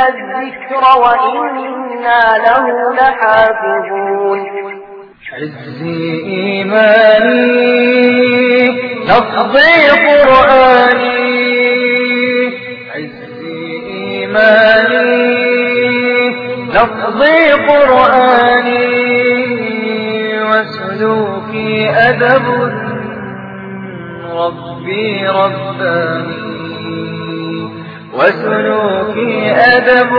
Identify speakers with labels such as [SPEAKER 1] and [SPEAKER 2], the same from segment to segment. [SPEAKER 1] الذكر وإنا له لحافظون عزي إيماني لفظي قرآني عزي إيماني لفظي قرآني وسلوكي أدب ربي رباني وسلوكي أدب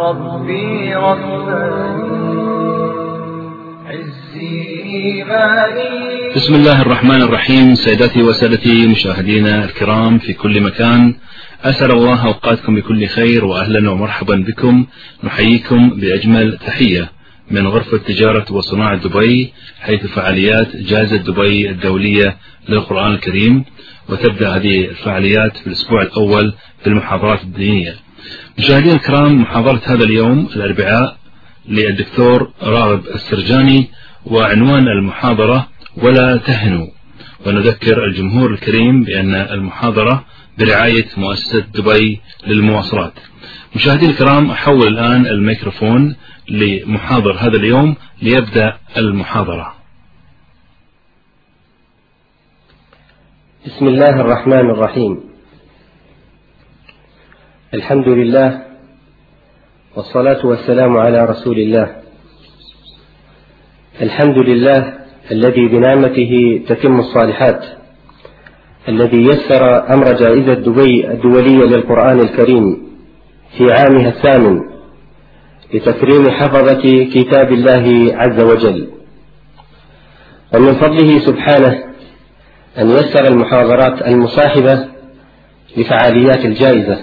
[SPEAKER 1] ربي رباني
[SPEAKER 2] بسم الله الرحمن الرحيم سيداتي وسادتي مشاهدينا الكرام في كل مكان أسأل الله أوقاتكم بكل خير وأهلا ومرحبا بكم نحييكم بأجمل تحية من غرفة تجارة وصناعة دبي حيث فعاليات جائزة دبي الدولية للقرآن الكريم وتبدأ هذه الفعاليات في الأسبوع الأول بالمحاضرات الدينية مشاهدينا الكرام محاضرة هذا اليوم الأربعاء للدكتور راغب السرجاني وعنوان المحاضرة ولا تهنوا ونذكر الجمهور الكريم بأن المحاضرة برعاية مؤسسة دبي للمواصلات مشاهدينا الكرام أحول الآن الميكروفون لمحاضر هذا اليوم ليبدأ المحاضرة
[SPEAKER 3] بسم الله الرحمن الرحيم الحمد لله والصلاة والسلام على رسول الله الحمد لله الذي بنعمته تتم الصالحات الذي يسر أمر جائزة دبي الدولية للقرآن الكريم في عامها الثامن لتكريم حفظة كتاب الله عز وجل ومن فضله سبحانه أن يسر المحاضرات المصاحبة لفعاليات الجائزة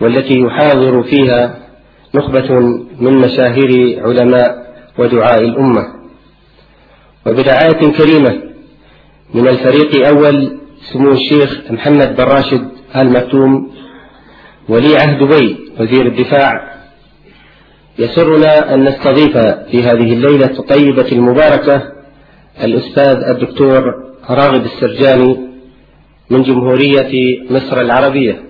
[SPEAKER 3] والتي يحاضر فيها نخبة من مشاهير علماء ودعاء الأمة وبدعاية كريمة من الفريق أول سمو الشيخ محمد بن راشد آل مكتوم ولي عهد بي وزير الدفاع يسرنا أن نستضيف في هذه الليلة الطيبة المباركة الأستاذ الدكتور راغب السرجاني من جمهورية مصر العربية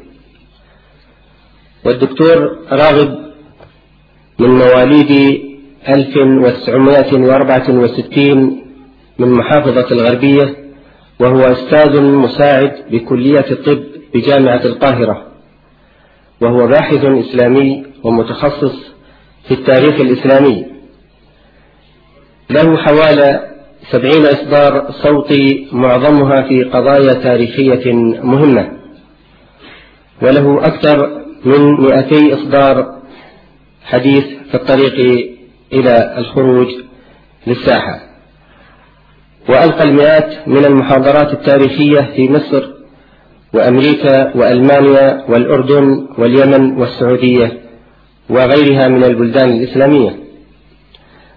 [SPEAKER 3] والدكتور راغب من مواليد 1964 من محافظة الغربية وهو أستاذ مساعد بكلية الطب بجامعة القاهرة وهو باحث إسلامي ومتخصص في التاريخ الإسلامي له حوالي سبعين إصدار صوتي معظمها في قضايا تاريخية مهمة وله أكثر من مئتي إصدار حديث في الطريق إلى الخروج للساحة وألقى المئات من المحاضرات التاريخية في مصر وأمريكا وألمانيا والأردن واليمن والسعودية وغيرها من البلدان الإسلامية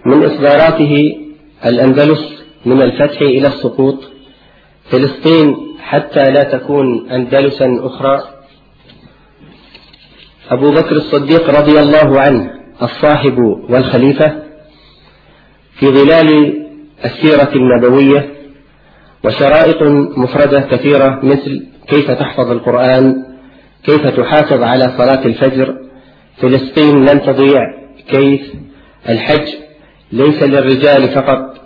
[SPEAKER 3] من إصداراته الأندلس من الفتح إلى السقوط فلسطين حتى لا تكون أندلسا أخرى أبو بكر الصديق رضي الله عنه الصاحب والخليفة في ظلال السيرة النبوية وشرائط مفردة كثيرة مثل كيف تحفظ القرآن كيف تحافظ على صلاة الفجر فلسطين لن تضيع كيف الحج ليس للرجال فقط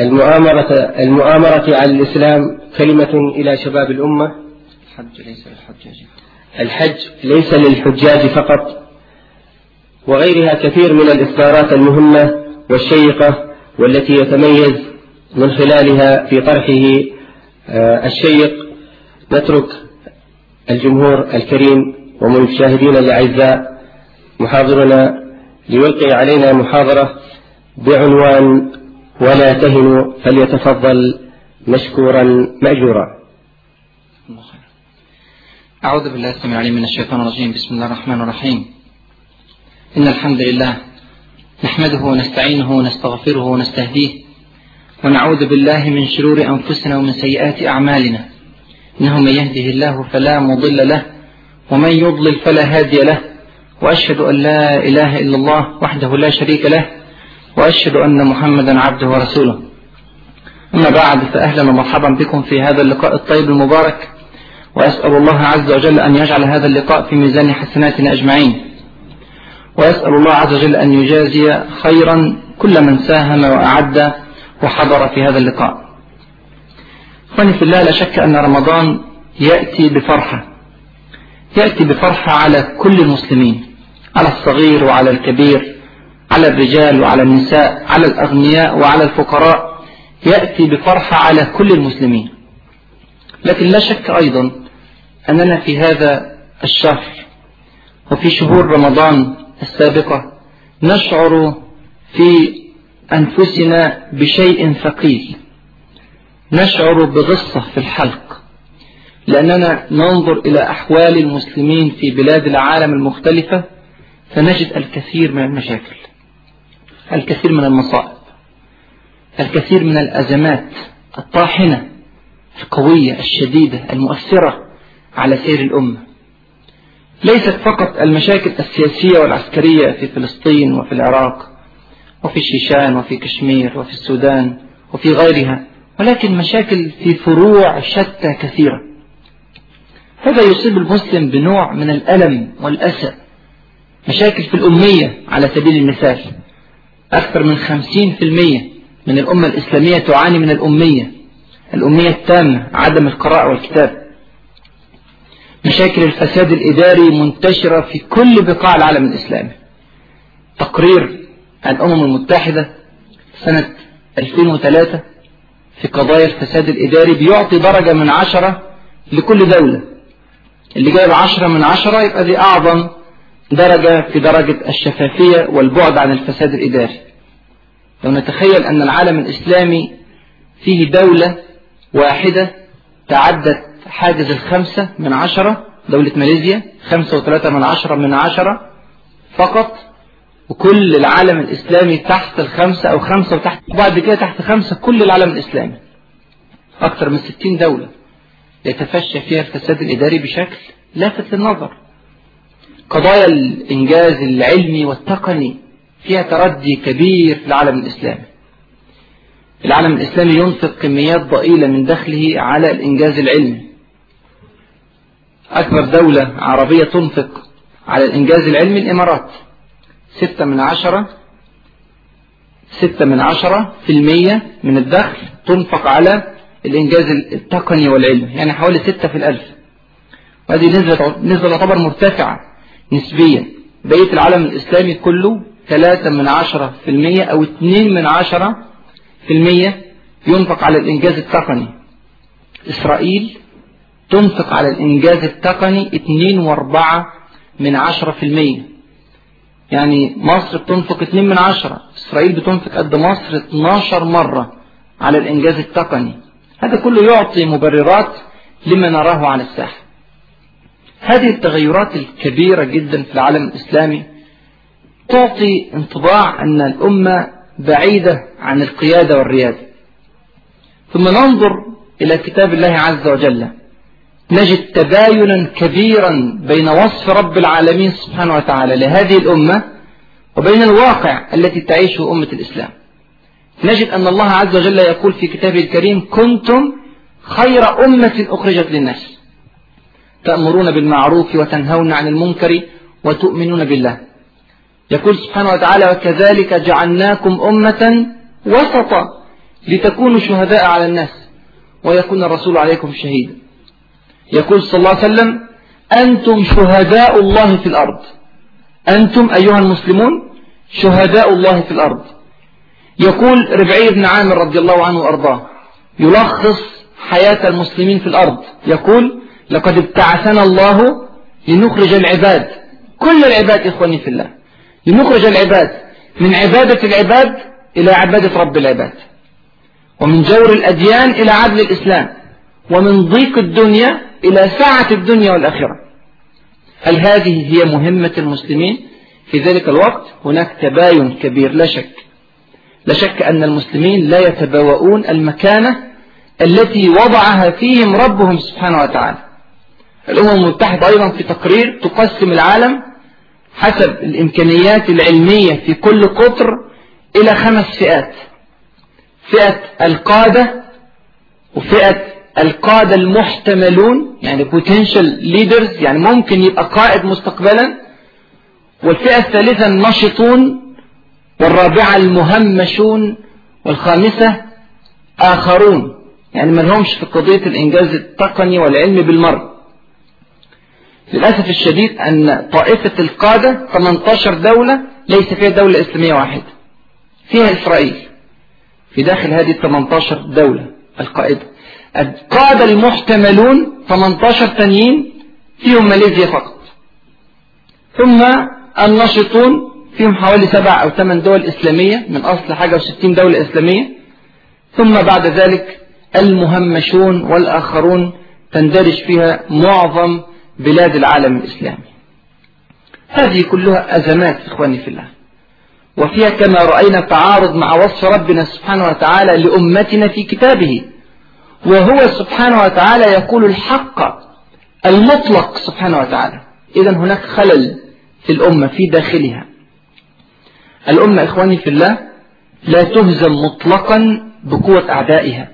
[SPEAKER 3] المؤامرة المؤامرة على الإسلام كلمة إلى شباب الأمة الحج ليس للحجاج الحج ليس للحجاج فقط وغيرها كثير من الإصدارات المهمة والشيقة والتي يتميز من خلالها في طرحه آه، الشيق نترك الجمهور الكريم ومشاهدينا الأعزاء محاضرنا ليلقي علينا محاضرة بعنوان ولا تهنوا فليتفضل مشكورا مأجورا
[SPEAKER 4] أعوذ بالله السميع العليم من الشيطان الرجيم بسم الله الرحمن الرحيم إن الحمد لله نحمده ونستعينه ونستغفره ونستهديه ونعوذ بالله من شرور أنفسنا ومن سيئات أعمالنا إنه من يهده الله فلا مضل له ومن يضلل فلا هادي له وأشهد أن لا إله إلا الله وحده لا شريك له وأشهد أن محمدا عبده ورسوله أما بعد فأهلا ومرحبا بكم في هذا اللقاء الطيب المبارك وأسأل الله عز وجل أن يجعل هذا اللقاء في ميزان حسناتنا أجمعين وأسأل الله عز وجل أن يجازي خيرا كل من ساهم وأعد وحضر في هذا اللقاء إخواني في الله لا شك أن رمضان يأتي بفرحة يأتي بفرحة على كل المسلمين على الصغير وعلى الكبير على الرجال وعلى النساء على الأغنياء وعلى الفقراء يأتي بفرحة على كل المسلمين لكن لا شك أيضا أننا في هذا الشهر وفي شهور رمضان السابقة نشعر في أنفسنا بشيء ثقيل نشعر بغصة في الحلق لأننا ننظر إلى أحوال المسلمين في بلاد العالم المختلفة فنجد الكثير من المشاكل الكثير من المصائب الكثير من الأزمات الطاحنة القوية الشديدة المؤثرة على سير الأمة ليست فقط المشاكل السياسية والعسكرية في فلسطين وفي العراق وفي الشيشان وفي كشمير وفي السودان وفي غيرها ولكن مشاكل في فروع شتى كثيرة هذا يصيب المسلم بنوع من الألم والأسى مشاكل في الأمية على سبيل المثال أكثر من خمسين في المية من الأمة الإسلامية تعاني من الأمية الأمية التامة عدم القراءة والكتاب مشاكل الفساد الإداري منتشرة في كل بقاع العالم الإسلامي تقرير الأمم المتحدة سنة 2003 في قضايا الفساد الإداري بيعطي درجة من عشرة لكل دولة اللي جايب عشرة من عشرة يبقى دي أعظم درجة في درجة الشفافية والبعد عن الفساد الإداري لو نتخيل أن العالم الإسلامي فيه دولة واحدة تعدت حاجز الخمسة من عشرة دولة ماليزيا خمسة وثلاثة من عشرة من عشرة فقط وكل العالم الإسلامي تحت الخمسة أو خمسة وتحت وبعد كده تحت خمسة كل العالم الإسلامي أكثر من ستين دولة يتفشى فيها الفساد الإداري بشكل لافت للنظر قضايا الإنجاز العلمي والتقني فيها تردي كبير في العالم الإسلامي العالم الإسلامي ينفق كميات ضئيلة من دخله على الإنجاز العلمي أكبر دولة عربية تنفق على الإنجاز العلمي الإمارات ستة من عشرة ستة من عشرة في المية من الدخل تنفق على الإنجاز التقني والعلمي يعني حوالي ستة في الألف وهذه نسبة نسبة تعتبر مرتفعة نسبيا بقية العالم الإسلامي كله ثلاثة من عشرة في المية أو اتنين من عشرة في المية ينفق على الإنجاز التقني إسرائيل تنفق على الإنجاز التقني 2.4 من المية يعني مصر بتنفق 2 من عشرة إسرائيل بتنفق قد مصر 12 مرة على الإنجاز التقني هذا كله يعطي مبررات لما نراه على الساحة هذه التغيرات الكبيرة جدا في العالم الإسلامي تعطي انطباع أن الأمة بعيدة عن القيادة والريادة ثم ننظر إلى كتاب الله عز وجل نجد تباينا كبيرا بين وصف رب العالمين سبحانه وتعالى لهذه الأمة وبين الواقع التي تعيشه أمة الإسلام نجد أن الله عز وجل يقول في كتابه الكريم كنتم خير أمة أخرجت للناس تأمرون بالمعروف وتنهون عن المنكر وتؤمنون بالله يقول سبحانه وتعالى وكذلك جعلناكم أمة وسطا لتكونوا شهداء على الناس ويكون الرسول عليكم شهيدا يقول صلى الله عليه وسلم أنتم شهداء الله في الأرض أنتم أيها المسلمون شهداء الله في الأرض يقول ربعي بن عامر رضي الله عنه وأرضاه يلخص حياة المسلمين في الأرض يقول لقد ابتعثنا الله لنخرج العباد كل العباد إخواني في الله لنخرج العباد من عبادة العباد إلى عبادة رب العباد ومن جور الأديان إلى عدل الإسلام ومن ضيق الدنيا إلى سعة الدنيا والآخرة هل هذه هي مهمة المسلمين في ذلك الوقت هناك تباين كبير لا شك لا شك أن المسلمين لا يتبوؤون المكانة التي وضعها فيهم ربهم سبحانه وتعالى الأمم المتحدة أيضا في تقرير تقسم العالم حسب الإمكانيات العلمية في كل قطر إلى خمس فئات فئة القادة وفئة القادة المحتملون يعني potential leaders يعني ممكن يبقى قائد مستقبلا والفئة الثالثة النشطون والرابعة المهمشون والخامسة آخرون يعني ما لهمش في قضية الإنجاز التقني والعلمي بالمرة للأسف الشديد أن طائفة القادة 18 دولة ليس فيها دولة إسلامية واحدة فيها إسرائيل في داخل هذه 18 دولة القائدة القادة المحتملون 18 تانيين فيهم ماليزيا فقط ثم النشطون فيهم حوالي سبع أو ثمان دول إسلامية من أصل حاجة وستين دولة إسلامية ثم بعد ذلك المهمشون والآخرون تندرج فيها معظم بلاد العالم الإسلامي هذه كلها أزمات إخواني في الله وفيها كما رأينا تعارض مع وصف ربنا سبحانه وتعالى لأمتنا في كتابه وهو سبحانه وتعالى يقول الحق المطلق سبحانه وتعالى إذا هناك خلل في الأمة في داخلها الأمة إخواني في الله لا تهزم مطلقا بقوة أعدائها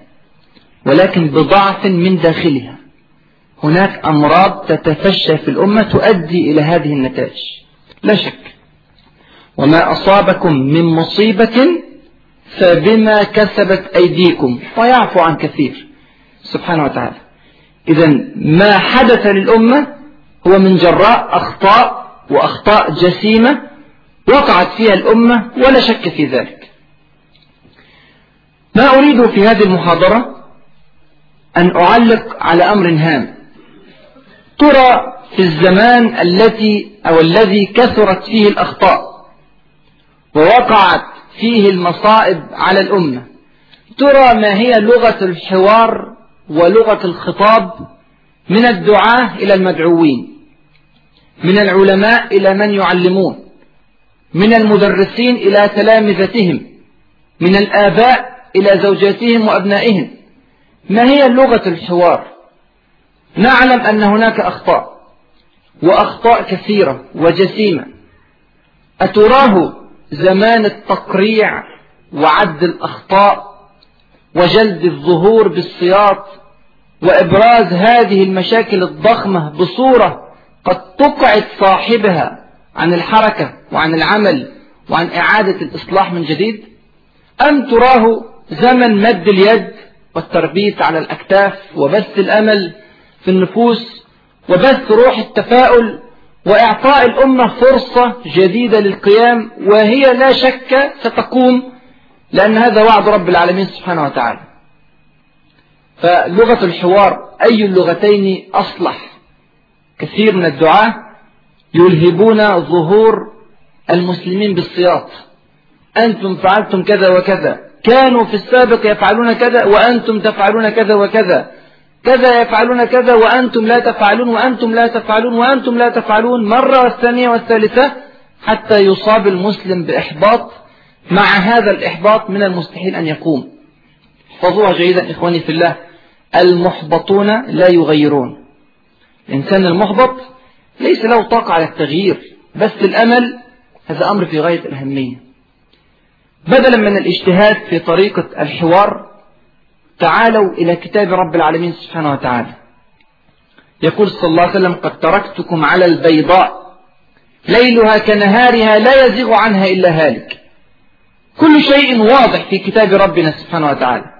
[SPEAKER 4] ولكن بضعف من داخلها هناك أمراض تتفشى في الأمة تؤدي إلى هذه النتائج لا شك وما أصابكم من مصيبة فبما كسبت أيديكم ويعفو عن كثير سبحانه وتعالى إذا ما حدث للأمة هو من جراء أخطاء وأخطاء جسيمة وقعت فيها الأمة ولا شك في ذلك ما أريد في هذه المحاضرة أن أعلق على أمر هام ترى في الزمان التي أو الذي كثرت فيه الأخطاء ووقعت فيه المصائب على الأمة ترى ما هي لغة الحوار ولغة الخطاب من الدعاة إلى المدعوين من العلماء إلى من يعلمون من المدرسين إلى تلامذتهم من الآباء إلى زوجاتهم وأبنائهم ما هي لغة الحوار نعلم أن هناك أخطاء وأخطاء كثيرة وجسيمة أتراه زمان التقريع وعد الأخطاء وجلد الظهور بالسياط وإبراز هذه المشاكل الضخمة بصورة قد تقعد صاحبها عن الحركة وعن العمل وعن إعادة الإصلاح من جديد أم تراه زمن مد اليد والتربيت على الأكتاف وبث الأمل في النفوس وبث روح التفاؤل وإعطاء الأمة فرصة جديدة للقيام وهي لا شك ستقوم لأن هذا وعد رب العالمين سبحانه وتعالى فلغة الحوار أي اللغتين أصلح كثير من الدعاة يلهبون ظهور المسلمين بالسياط أنتم فعلتم كذا وكذا كانوا في السابق يفعلون كذا وأنتم تفعلون كذا وكذا كذا يفعلون كذا وأنتم لا تفعلون وأنتم لا تفعلون وأنتم لا تفعلون مرة والثانية والثالثة حتى يصاب المسلم بإحباط مع هذا الإحباط من المستحيل أن يقوم احفظوها جيدا إخواني في الله المحبطون لا يغيرون الإنسان المحبط ليس له طاقة على التغيير بس الأمل هذا أمر في غاية الأهمية بدلا من الاجتهاد في طريقة الحوار تعالوا إلى كتاب رب العالمين سبحانه وتعالى يقول صلى الله عليه وسلم قد تركتكم على البيضاء ليلها كنهارها لا يزيغ عنها إلا هالك كل شيء واضح في كتاب ربنا سبحانه وتعالى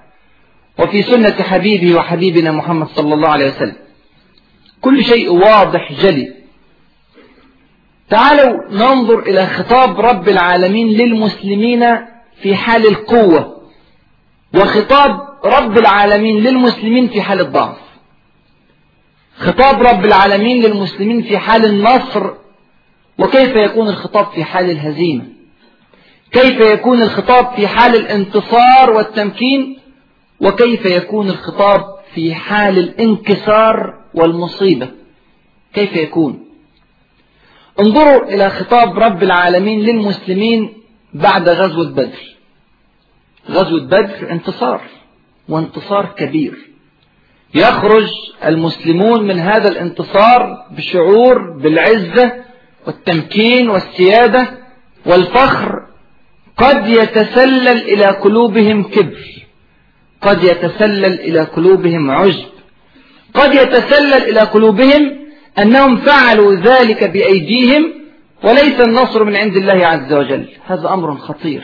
[SPEAKER 4] وفي سنة حبيبه وحبيبنا محمد صلى الله عليه وسلم كل شيء واضح جلي تعالوا ننظر إلى خطاب رب العالمين للمسلمين في حال القوة وخطاب رب العالمين للمسلمين في حال الضعف خطاب رب العالمين للمسلمين في حال النصر وكيف يكون الخطاب في حال الهزيمة كيف يكون الخطاب في حال الانتصار والتمكين وكيف يكون الخطاب في حال الانكسار والمصيبة كيف يكون انظروا إلى خطاب رب العالمين للمسلمين بعد غزوة بدر غزوة بدر انتصار وانتصار كبير يخرج المسلمون من هذا الانتصار بشعور بالعزة والتمكين والسيادة والفخر قد يتسلل إلى قلوبهم كبر قد يتسلل إلى قلوبهم عجب قد يتسلل إلى قلوبهم أنهم فعلوا ذلك بأيديهم وليس النصر من عند الله عز وجل هذا أمر خطير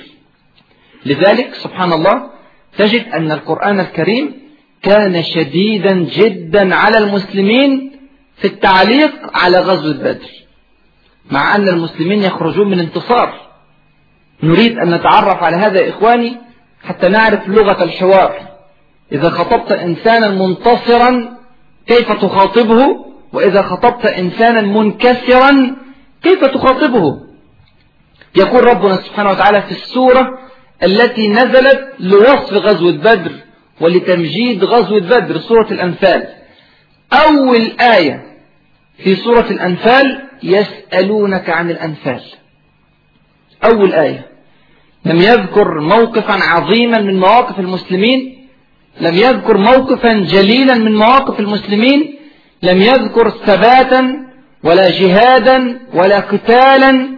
[SPEAKER 4] لذلك سبحان الله تجد أن القرآن الكريم كان شديدا جدا على المسلمين في التعليق على غزوة بدر مع أن المسلمين يخرجون من انتصار نريد أن نتعرف على هذا يا إخواني حتى نعرف لغة الحوار إذا خطبت إنسانا منتصرا كيف تخاطبه وإذا خطبت إنسانا منكسرا كيف تخاطبه يقول ربنا سبحانه وتعالى في السورة التي نزلت لوصف غزوة بدر ولتمجيد غزوة بدر سورة الأنفال أول آية في سورة الأنفال يسألونك عن الأنفال أول آية لم يذكر موقفا عظيما من مواقف المسلمين لم يذكر موقفا جليلا من مواقف المسلمين لم يذكر ثباتا ولا جهادا ولا قتالا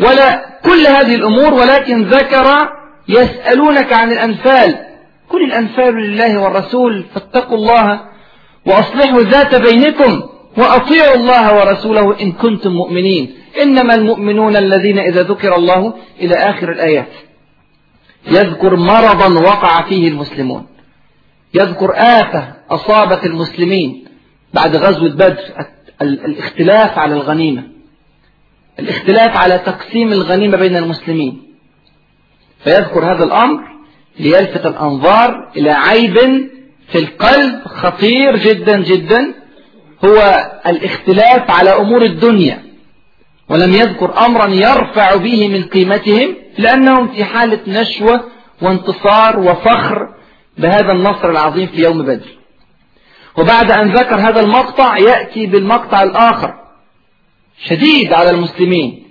[SPEAKER 4] ولا كل هذه الأمور ولكن ذكر يسألونك عن الأنفال كل الأنفال لله والرسول فاتقوا الله وأصلحوا ذات بينكم وأطيعوا الله ورسوله إن كنتم مؤمنين إنما المؤمنون الذين إذا ذكر الله إلى آخر الآيات يذكر مرضا وقع فيه المسلمون يذكر آفة أصابت المسلمين بعد غزوة بدر الاختلاف على الغنيمة الاختلاف على تقسيم الغنيمة بين المسلمين فيذكر هذا الأمر ليلفت الأنظار إلى عيب في القلب خطير جدا جدا هو الاختلاف على أمور الدنيا ولم يذكر أمرا يرفع به من قيمتهم لأنهم في حالة نشوة وانتصار وفخر بهذا النصر العظيم في يوم بدر وبعد أن ذكر هذا المقطع يأتي بالمقطع الآخر شديد على المسلمين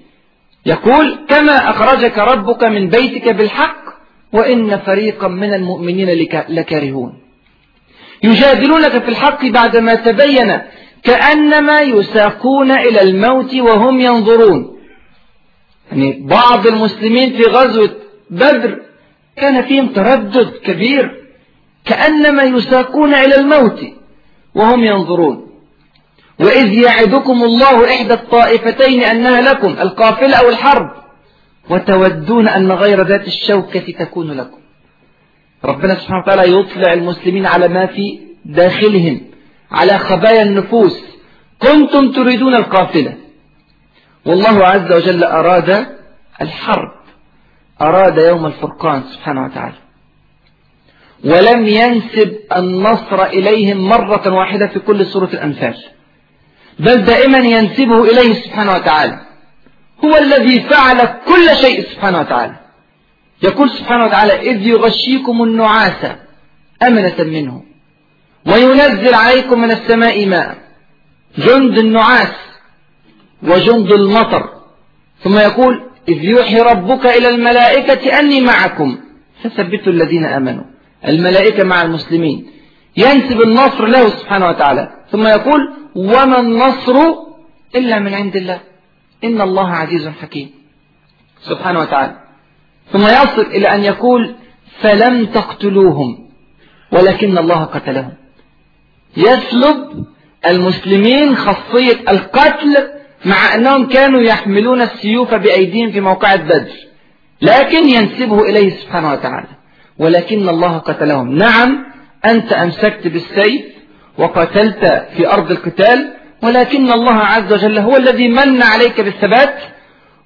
[SPEAKER 4] يقول كما أخرجك ربك من بيتك بالحق وإن فريقا من المؤمنين لكارهون يجادلونك في الحق بعدما تبين كأنما يساقون إلى الموت وهم ينظرون يعني بعض المسلمين في غزوة بدر كان فيهم تردد كبير كأنما يساقون إلى الموت وهم ينظرون وإذ يعدكم الله إحدى الطائفتين أنها لكم القافلة أو الحرب وتودون أن غير ذات الشوكة تكون لكم ربنا سبحانه وتعالى يطلع المسلمين على ما في داخلهم على خبايا النفوس كنتم تريدون القافلة والله عز وجل أراد الحرب أراد يوم الفرقان سبحانه وتعالى ولم ينسب النصر إليهم مرة واحدة في كل سورة الأنفال بل دائما ينسبه إليه سبحانه وتعالى هو الذي فعل كل شيء سبحانه وتعالى يقول سبحانه وتعالى إذ يغشيكم النعاس أمنة منه وينزل عليكم من السماء ماء جند النعاس وجند المطر ثم يقول إذ يوحي ربك إلى الملائكة أني معكم فثبتوا الذين آمنوا الملائكة مع المسلمين ينسب النصر له سبحانه وتعالى ثم يقول وما النصر إلا من عند الله إن الله عزيز حكيم سبحانه وتعالى ثم يصل إلى أن يقول فلم تقتلوهم ولكن الله قتلهم يسلب المسلمين خاصية القتل مع أنهم كانوا يحملون السيوف بأيديهم في موقع البدر لكن ينسبه إليه سبحانه وتعالى ولكن الله قتلهم نعم أنت أمسكت بالسيف وقتلت في أرض القتال ولكن الله عز وجل هو الذي من عليك بالثبات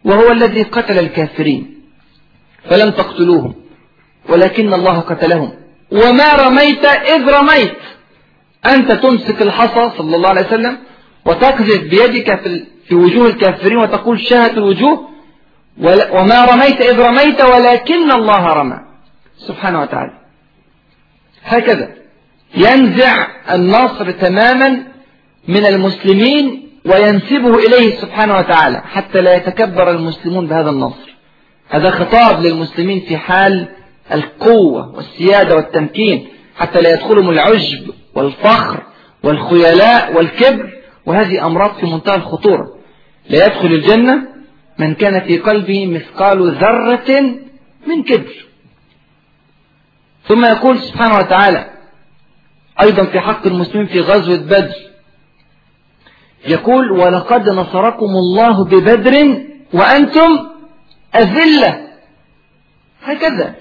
[SPEAKER 4] وهو الذي قتل الكافرين فلم تقتلوهم ولكن الله قتلهم وما رميت إذ رميت أنت تمسك الحصى صلى الله عليه وسلم وتقذف بيدك في وجوه الكافرين وتقول شاهت الوجوه وما رميت إذ رميت ولكن الله رمى سبحانه وتعالى هكذا ينزع النصر تماما من المسلمين وينسبه إليه سبحانه وتعالى حتى لا يتكبر المسلمون بهذا النصر هذا خطاب للمسلمين في حال القوة والسيادة والتمكين حتى لا يدخلهم العجب والفخر والخيلاء والكبر وهذه أمراض في منتهى الخطورة لا يدخل الجنة من كان في قلبه مثقال ذرة من كبر ثم يقول سبحانه وتعالى أيضا في حق المسلمين في غزوة بدر يقول ولقد نصركم الله ببدر وأنتم أذلة هكذا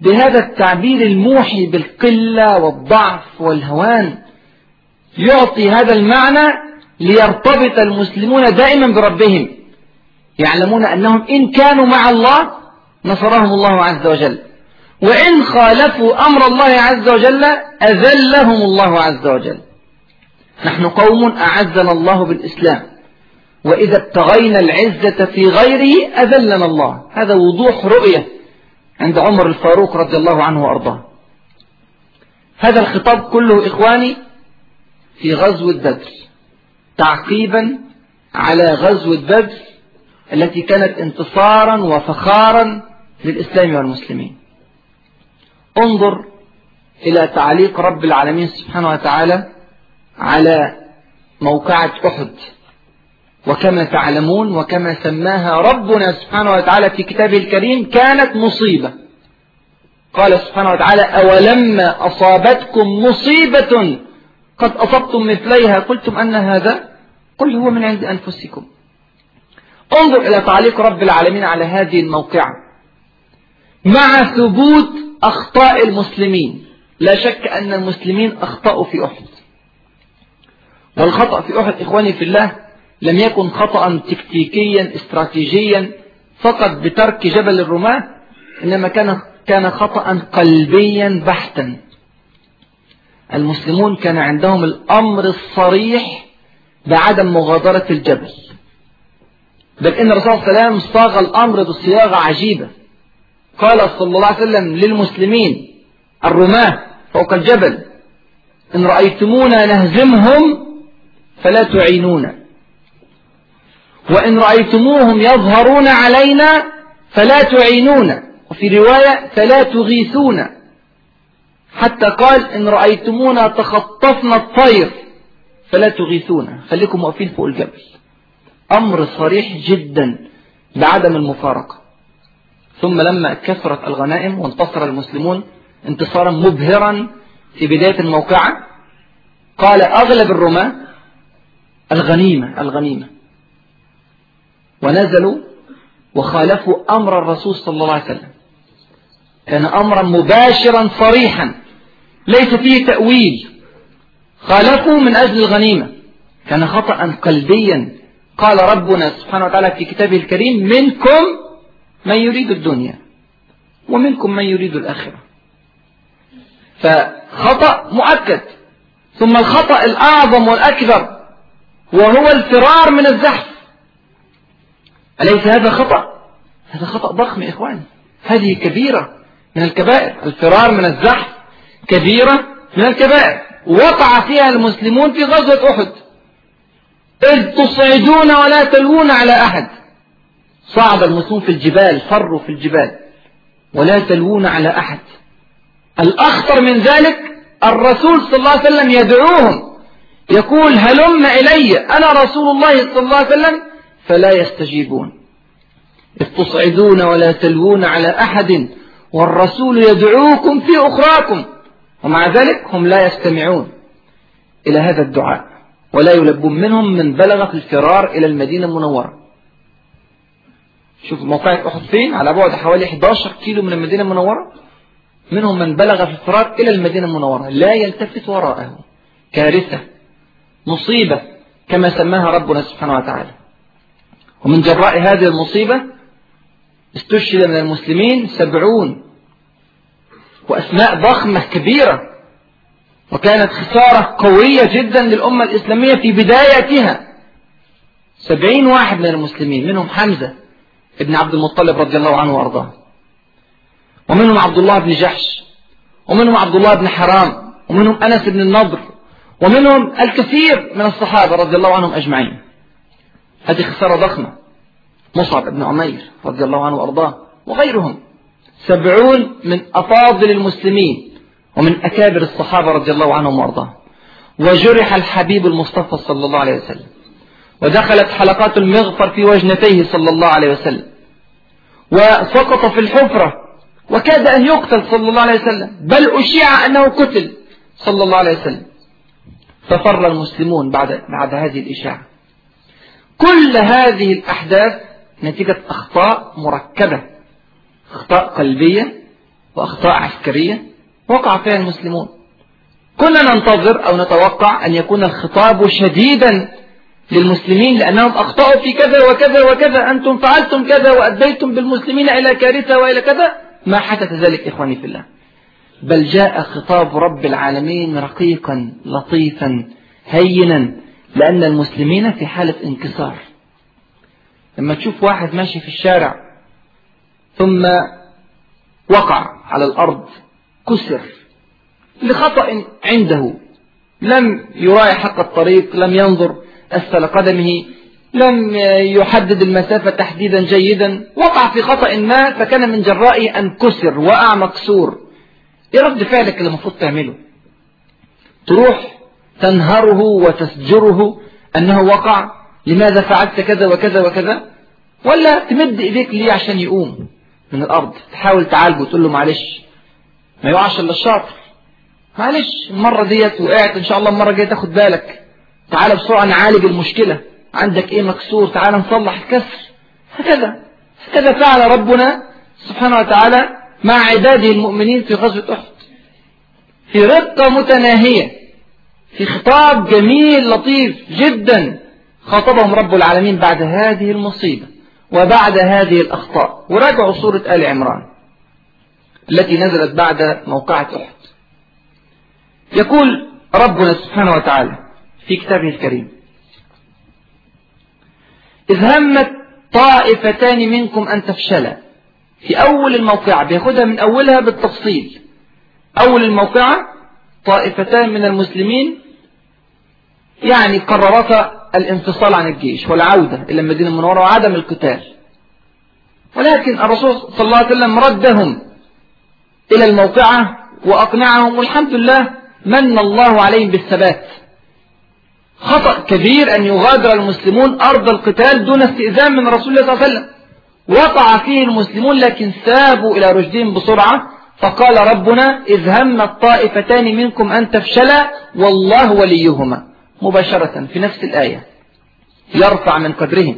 [SPEAKER 4] بهذا التعبير الموحي بالقلة والضعف والهوان يعطي هذا المعنى ليرتبط المسلمون دائما بربهم يعلمون أنهم إن كانوا مع الله نصرهم الله عز وجل وإن خالفوا أمر الله عز وجل أذلهم الله عز وجل نحن قوم أعزنا الله بالإسلام وإذا ابتغينا العزة في غيره أذلنا الله هذا وضوح رؤية عند عمر الفاروق رضي الله عنه وأرضاه هذا الخطاب كله إخواني في غزو بدر تعقيبا على غزو بدر التي كانت انتصارا وفخارا للإسلام والمسلمين انظر إلى تعليق رب العالمين سبحانه وتعالى على موقعة أحد وكما تعلمون وكما سماها ربنا سبحانه وتعالى في كتابه الكريم كانت مصيبة قال سبحانه وتعالى أولما أصابتكم مصيبة قد أصبتم مثليها قلتم أن هذا قل هو من عند أنفسكم انظر إلى تعليق رب العالمين على هذه الموقعة مع ثبوت أخطاء المسلمين لا شك أن المسلمين أخطأوا في أحد والخطأ في أحد إخواني في الله لم يكن خطأ تكتيكيا استراتيجيا فقط بترك جبل الرماة إنما كان كان خطأ قلبيا بحتا المسلمون كان عندهم الأمر الصريح بعدم مغادرة الجبل بل إن الرسول صلى الله عليه وسلم صاغ الأمر بصياغة عجيبة قال صلى الله عليه وسلم للمسلمين الرماة فوق الجبل إن رأيتمونا نهزمهم فلا تعينونا وإن رأيتموهم يظهرون علينا فلا تعينونا وفي رواية فلا تغيثونا حتى قال إن رأيتمونا تخطفنا الطير فلا تغيثونا خليكم واقفين فوق الجبل أمر صريح جدا بعدم المفارقة ثم لما كثرت الغنائم وانتصر المسلمون انتصارا مبهرا في بداية الموقعة قال أغلب الرماة الغنيمة الغنيمة ونزلوا وخالفوا أمر الرسول صلى الله عليه وسلم كان أمرا مباشرا صريحا ليس فيه تأويل خالفوا من أجل الغنيمة كان خطأ قلبيا قال ربنا سبحانه وتعالى في كتابه الكريم منكم من يريد الدنيا ومنكم من يريد الآخرة فخطأ مؤكد ثم الخطأ الأعظم والأكبر وهو الفرار من الزحف أليس هذا خطأ؟ هذا خطأ ضخم يا إخواني هذه كبيرة من الكبائر الفرار من الزحف كبيرة من الكبائر وقع فيها المسلمون في غزوة أحد إذ تصعدون ولا تلوون على أحد صعد المسلمون في الجبال فروا في الجبال ولا تلوون على أحد الأخطر من ذلك الرسول صلى الله عليه وسلم يدعوهم يقول هلم إلي أنا رسول الله صلى الله عليه وسلم فلا يستجيبون إذ تصعدون ولا تلوون على أحد والرسول يدعوكم في أخراكم ومع ذلك هم لا يستمعون إلى هذا الدعاء ولا يلبون منهم من بلغ في الفرار إلى المدينة المنورة شوف موقع أحد فين على بعد حوالي 11 كيلو من المدينة المنورة منهم من بلغ في الفرار إلى المدينة المنورة لا يلتفت وراءه كارثة مصيبة كما سماها ربنا سبحانه وتعالى ومن جراء هذه المصيبة استشهد من المسلمين سبعون وأسماء ضخمة كبيرة وكانت خسارة قوية جدا للأمة الإسلامية في بدايتها سبعين واحد من المسلمين منهم حمزة ابن عبد المطلب رضي الله عنه وارضاه ومنهم عبد الله بن جحش ومنهم عبد الله بن حرام ومنهم أنس بن النضر ومنهم الكثير من الصحابة رضي الله عنهم أجمعين هذه خسارة ضخمة مصعب بن عمير رضي الله عنه وأرضاه وغيرهم سبعون من أفاضل المسلمين ومن أكابر الصحابة رضي الله عنهم وأرضاهم وجرح الحبيب المصطفى صلى الله عليه وسلم ودخلت حلقات المغفر في وجنتيه صلى الله عليه وسلم وسقط في الحفرة وكاد أن يقتل صلى الله عليه وسلم بل أشيع أنه قتل صلى الله عليه وسلم ففر المسلمون بعد, بعد هذه الإشاعة كل هذه الأحداث نتيجة أخطاء مركبة أخطاء قلبية وأخطاء عسكرية وقع فيها المسلمون كنا ننتظر أو نتوقع أن يكون الخطاب شديدا للمسلمين لأنهم أخطأوا في كذا وكذا وكذا أنتم فعلتم كذا وأديتم بالمسلمين إلى كارثة وإلى كذا ما حدث ذلك إخواني في الله بل جاء خطاب رب العالمين رقيقا لطيفا هينا لأن المسلمين في حالة انكسار لما تشوف واحد ماشي في الشارع ثم وقع على الأرض كسر لخطأ عنده لم يراعي حق الطريق لم ينظر أسفل قدمه لم يحدد المسافة تحديدا جيدا وقع في خطأ ما فكان من جرائه أن كسر وقع مكسور إيه رد فعلك اللي المفروض تعمله تروح تنهره وتسجره أنه وقع لماذا فعلت كذا وكذا وكذا ولا تمد إيديك ليه عشان يقوم من الأرض تحاول تعالجه تقول له معلش ما يقعش إلا الشاطر معلش المرة ديت وقعت إن شاء الله المرة الجاية تاخد بالك تعال بسرعة نعالج المشكلة عندك ايه مكسور تعال نصلح الكسر هكذا هكذا فعل ربنا سبحانه وتعالى مع عباده المؤمنين في غزوة أحد في رقة متناهية في خطاب جميل لطيف جدا خاطبهم رب العالمين بعد هذه المصيبة وبعد هذه الأخطاء وراجعوا سورة آل عمران التي نزلت بعد موقعة أحد يقول ربنا سبحانه وتعالى في كتابه الكريم إذ همت طائفتان منكم أن تفشلا في أول الموقعة بياخدها من أولها بالتفصيل أول الموقعة طائفتان من المسلمين يعني قررتا الانفصال عن الجيش والعودة إلى المدينة المنورة وعدم القتال ولكن الرسول صلى الله عليه وسلم ردهم إلى الموقعة وأقنعهم والحمد لله من الله عليهم بالثبات خطأ كبير أن يغادر المسلمون أرض القتال دون استئذان من رسول الله صلى الله عليه وسلم وقع فيه المسلمون لكن سابوا إلى رشدهم بسرعة فقال ربنا إذ هم الطائفتان منكم أن تفشلا والله وليهما مباشرة في نفس الآية يرفع من قدرهم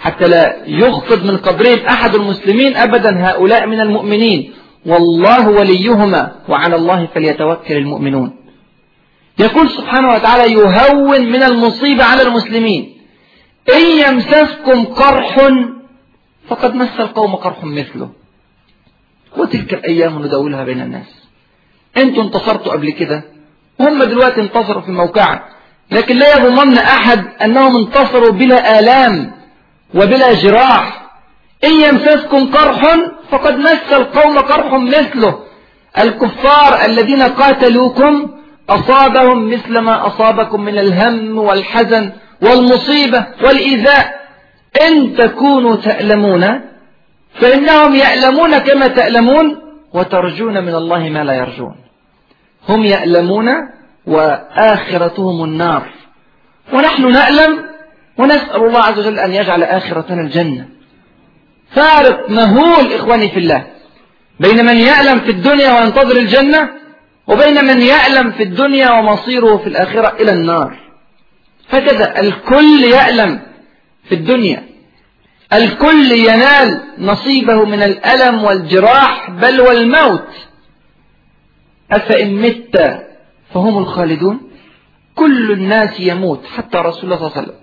[SPEAKER 4] حتى لا يخفض من قدرهم أحد المسلمين أبدا هؤلاء من المؤمنين والله وليهما وعلى الله فليتوكل المؤمنون يقول سبحانه وتعالى يهون من المصيبة على المسلمين إن يمسسكم قرح فقد مس القوم قرح مثله وتلك الأيام نداولها بين الناس أنتوا انتصرتوا قبل كده هم دلوقتي انتصروا في موقعة لكن لا يظنن أحد أنهم انتصروا بلا آلام وبلا جراح إن يمسسكم قرح فقد مس القوم قرح مثله الكفار الذين قاتلوكم أصابهم مثل ما أصابكم من الهم والحزن والمصيبة والإيذاء إن تكونوا تألمون فإنهم يألمون كما تألمون وترجون من الله ما لا يرجون هم يألمون وآخرتهم النار ونحن نألم ونسأل الله عز وجل أن يجعل آخرتنا الجنة فارق مهول إخواني في الله بين من يألم في الدنيا وينتظر الجنة وبين من يألم في الدنيا ومصيره في الآخرة إلى النار هكذا الكل يألم في الدنيا الكل ينال نصيبه من الألم والجراح بل والموت أفإن مت فهم الخالدون كل الناس يموت حتى رسول الله صلى الله عليه وسلم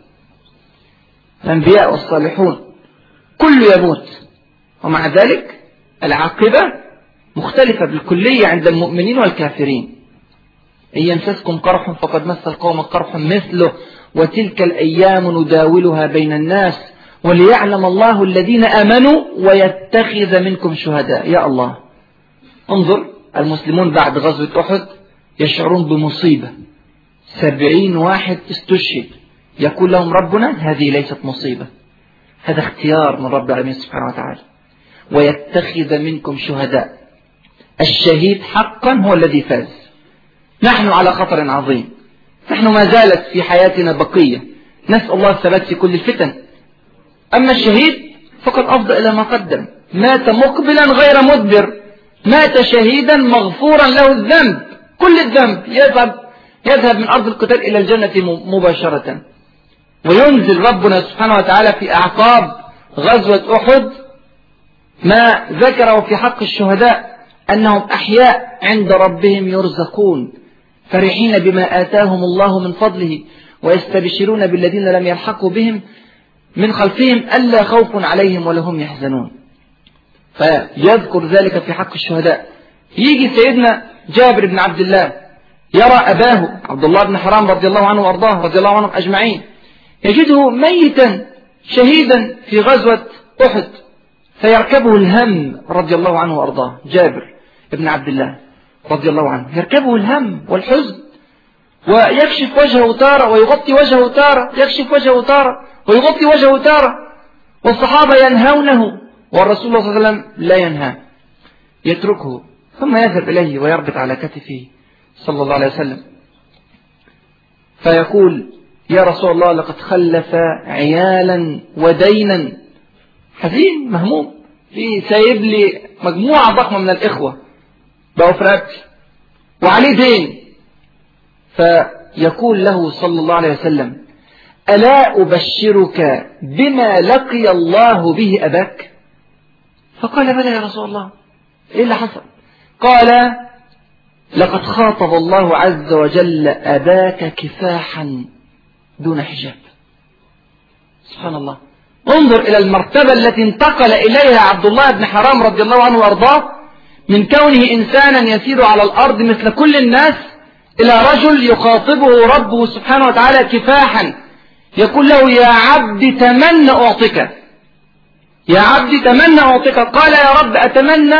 [SPEAKER 4] الأنبياء والصالحون كل يموت ومع ذلك العاقبة مختلفة بالكلية عند المؤمنين والكافرين إن يمسسكم قرح فقد مس القوم قرح مثله وتلك الأيام نداولها بين الناس وليعلم الله الذين آمنوا ويتخذ منكم شهداء يا الله انظر المسلمون بعد غزوة أحد يشعرون بمصيبة سبعين واحد استشهد يقول لهم ربنا هذه ليست مصيبة هذا اختيار من رب العالمين سبحانه وتعالى ويتخذ منكم شهداء الشهيد حقا هو الذي فاز نحن على خطر عظيم نحن ما زالت في حياتنا بقية نسأل الله الثبات في كل الفتن أما الشهيد فقد أفضى إلى ما قدم مات مقبلا غير مدبر مات شهيدا مغفورا له الذنب كل الذنب يذهب يذهب من أرض القتال إلى الجنة مباشرة وينزل ربنا سبحانه وتعالى في أعقاب غزوة أحد ما ذكره في حق الشهداء أنهم أحياء عند ربهم يرزقون فرحين بما آتاهم الله من فضله ويستبشرون بالذين لم يلحقوا بهم من خلفهم ألا خوف عليهم ولا هم يحزنون فيذكر ذلك في حق الشهداء يجي سيدنا جابر بن عبد الله يرى أباه عبد الله بن حرام رضي الله عنه وأرضاه رضي الله عنهم أجمعين يجده ميتا شهيدا في غزوة أحد فيركبه الهم رضي الله عنه وأرضاه جابر ابن عبد الله رضي الله عنه يركبه الهم والحزن ويكشف وجهه تارة ويغطي وجهه تارة يكشف وجهه تارة ويغطي وجهه تارة والصحابة ينهونه والرسول صلى الله عليه وسلم لا ينهاه يتركه ثم يذهب إليه ويربط على كتفه صلى الله عليه وسلم فيقول يا رسول الله لقد خلف عيالا ودينا حزين مهموم في سايب لي مجموعة ضخمة من الإخوة بأفراد وعليه دين فيقول له صلى الله عليه وسلم ألا أبشرك بما لقي الله به أباك فقال بلى يا رسول الله إيه اللي حصل قال لقد خاطب الله عز وجل أباك كفاحا دون حجاب سبحان الله انظر إلى المرتبة التي انتقل إليها عبد الله بن حرام رضي الله عنه وأرضاه من كونه إنسانا يسير على الأرض مثل كل الناس إلى رجل يخاطبه ربه سبحانه وتعالى كفاحا يقول له يا عبد تمنى أعطيك يا عبد تمنى أعطيك قال يا رب أتمنى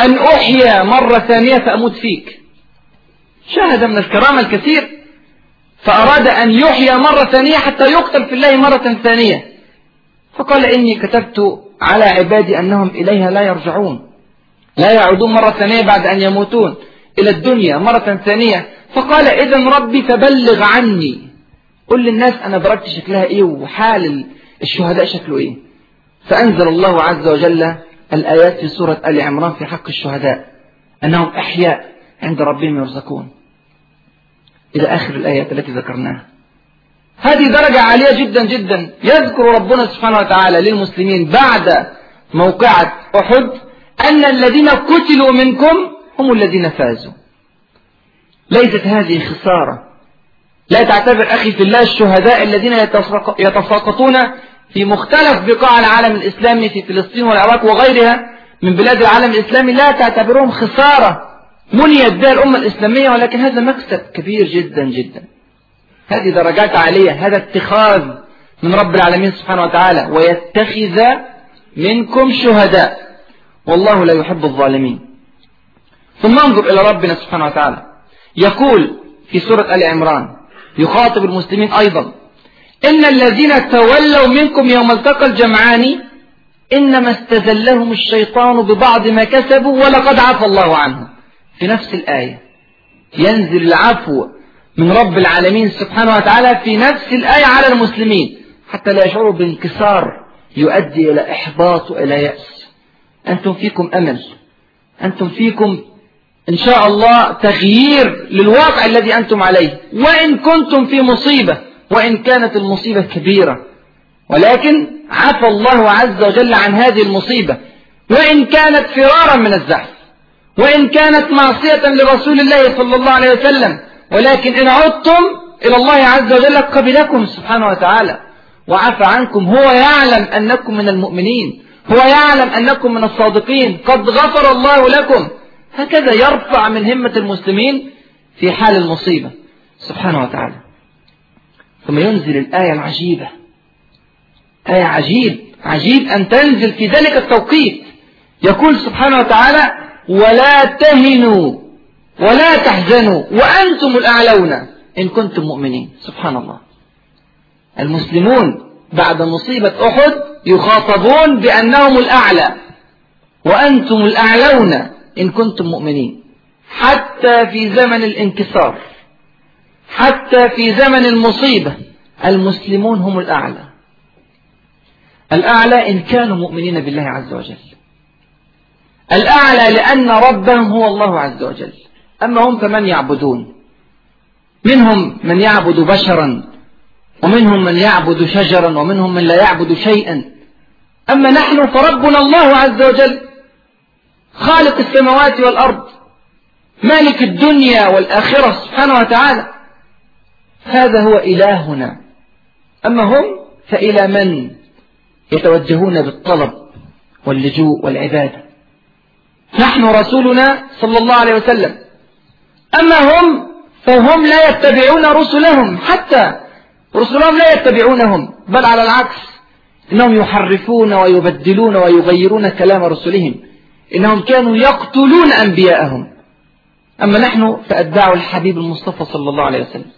[SPEAKER 4] أن أحيا مرة ثانية فأموت فيك شاهد من الكرامة الكثير فأراد أن يحيا مرة ثانية حتى يقتل في الله مرة ثانية فقال إني كتبت على عبادي أنهم إليها لا يرجعون لا يعودون مرة ثانية بعد أن يموتون إلى الدنيا مرة ثانية فقال إذا ربي فبلغ عني قل للناس أنا بركت شكلها إيه وحال الشهداء شكله إيه فأنزل الله عز وجل الآيات في سورة آل عمران في حق الشهداء أنهم أحياء عند ربهم يرزقون إلى آخر الآيات التي ذكرناها هذه درجة عالية جدا جدا يذكر ربنا سبحانه وتعالى للمسلمين بعد موقعة أحد أن الذين قتلوا منكم هم الذين فازوا ليست هذه خسارة لا تعتبر أخي في الله الشهداء الذين يتساقطون في مختلف بقاع العالم الإسلامي في فلسطين والعراق وغيرها من بلاد العالم الإسلامي لا تعتبرهم خسارة منيت بها الأمة الإسلامية ولكن هذا مكسب كبير جدا جدا هذه درجات عالية هذا اتخاذ من رب العالمين سبحانه وتعالى ويتخذ منكم شهداء والله لا يحب الظالمين ثم انظر إلى ربنا سبحانه وتعالى يقول في سورة آل عمران يخاطب المسلمين أيضا إن الذين تولوا منكم يوم التقى الجمعان إنما استزلهم الشيطان ببعض ما كسبوا ولقد عفى الله عنهم في نفس الآية ينزل العفو من رب العالمين سبحانه وتعالى في نفس الآية على المسلمين حتى لا يشعروا بانكسار يؤدي إلى إحباط وإلى يأس أنتم فيكم أمل أنتم فيكم إن شاء الله تغيير للواقع الذي أنتم عليه وإن كنتم في مصيبة وإن كانت المصيبة كبيرة ولكن عفى الله عز وجل عن هذه المصيبة وإن كانت فرارا من الزحف وإن كانت معصية لرسول الله صلى الله عليه وسلم ولكن إن عدتم إلى الله عز وجل قبلكم سبحانه وتعالى وعفى عنكم هو يعلم أنكم من المؤمنين هو يعلم أنكم من الصادقين قد غفر الله لكم هكذا يرفع من همة المسلمين في حال المصيبة سبحانه وتعالى ثم ينزل الآية العجيبة آية عجيب عجيب أن تنزل في ذلك التوقيت يقول سبحانه وتعالى ولا تهنوا ولا تحزنوا وأنتم الأعلون إن كنتم مؤمنين سبحان الله المسلمون بعد مصيبة أحد يخاطبون بأنهم الأعلى وأنتم الأعلون إن كنتم مؤمنين حتى في زمن الانكسار حتى في زمن المصيبة المسلمون هم الأعلى الأعلى إن كانوا مؤمنين بالله عز وجل الأعلى لأن ربهم هو الله عز وجل أما هم فمن يعبدون منهم من يعبد بشرا ومنهم من يعبد شجرا ومنهم من لا يعبد شيئا أما نحن فربنا الله عز وجل خالق السماوات والأرض مالك الدنيا والآخرة سبحانه وتعالى هذا هو إلهنا أما هم فإلى من يتوجهون بالطلب واللجوء والعبادة نحن رسولنا صلى الله عليه وسلم أما هم فهم لا يتبعون رسلهم حتى رسلهم لا يتبعونهم بل على العكس إنهم يحرفون ويبدلون ويغيرون كلام رسلهم إنهم كانوا يقتلون أنبياءهم أما نحن فأتباع الحبيب المصطفى صلى الله عليه وسلم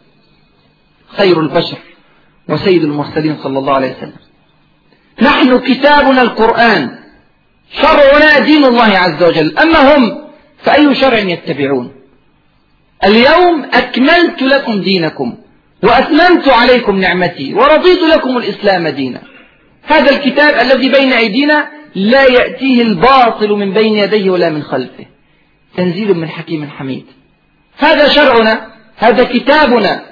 [SPEAKER 4] خير البشر وسيد المرسلين صلى الله عليه وسلم نحن كتابنا القرآن شرعنا دين الله عز وجل أما هم فأي شرع يتبعون اليوم أكملت لكم دينكم وأتممت عليكم نعمتي ورضيت لكم الإسلام دينا هذا الكتاب الذي بين أيدينا لا يأتيه الباطل من بين يديه ولا من خلفه تنزيل من حكيم حميد هذا شرعنا هذا كتابنا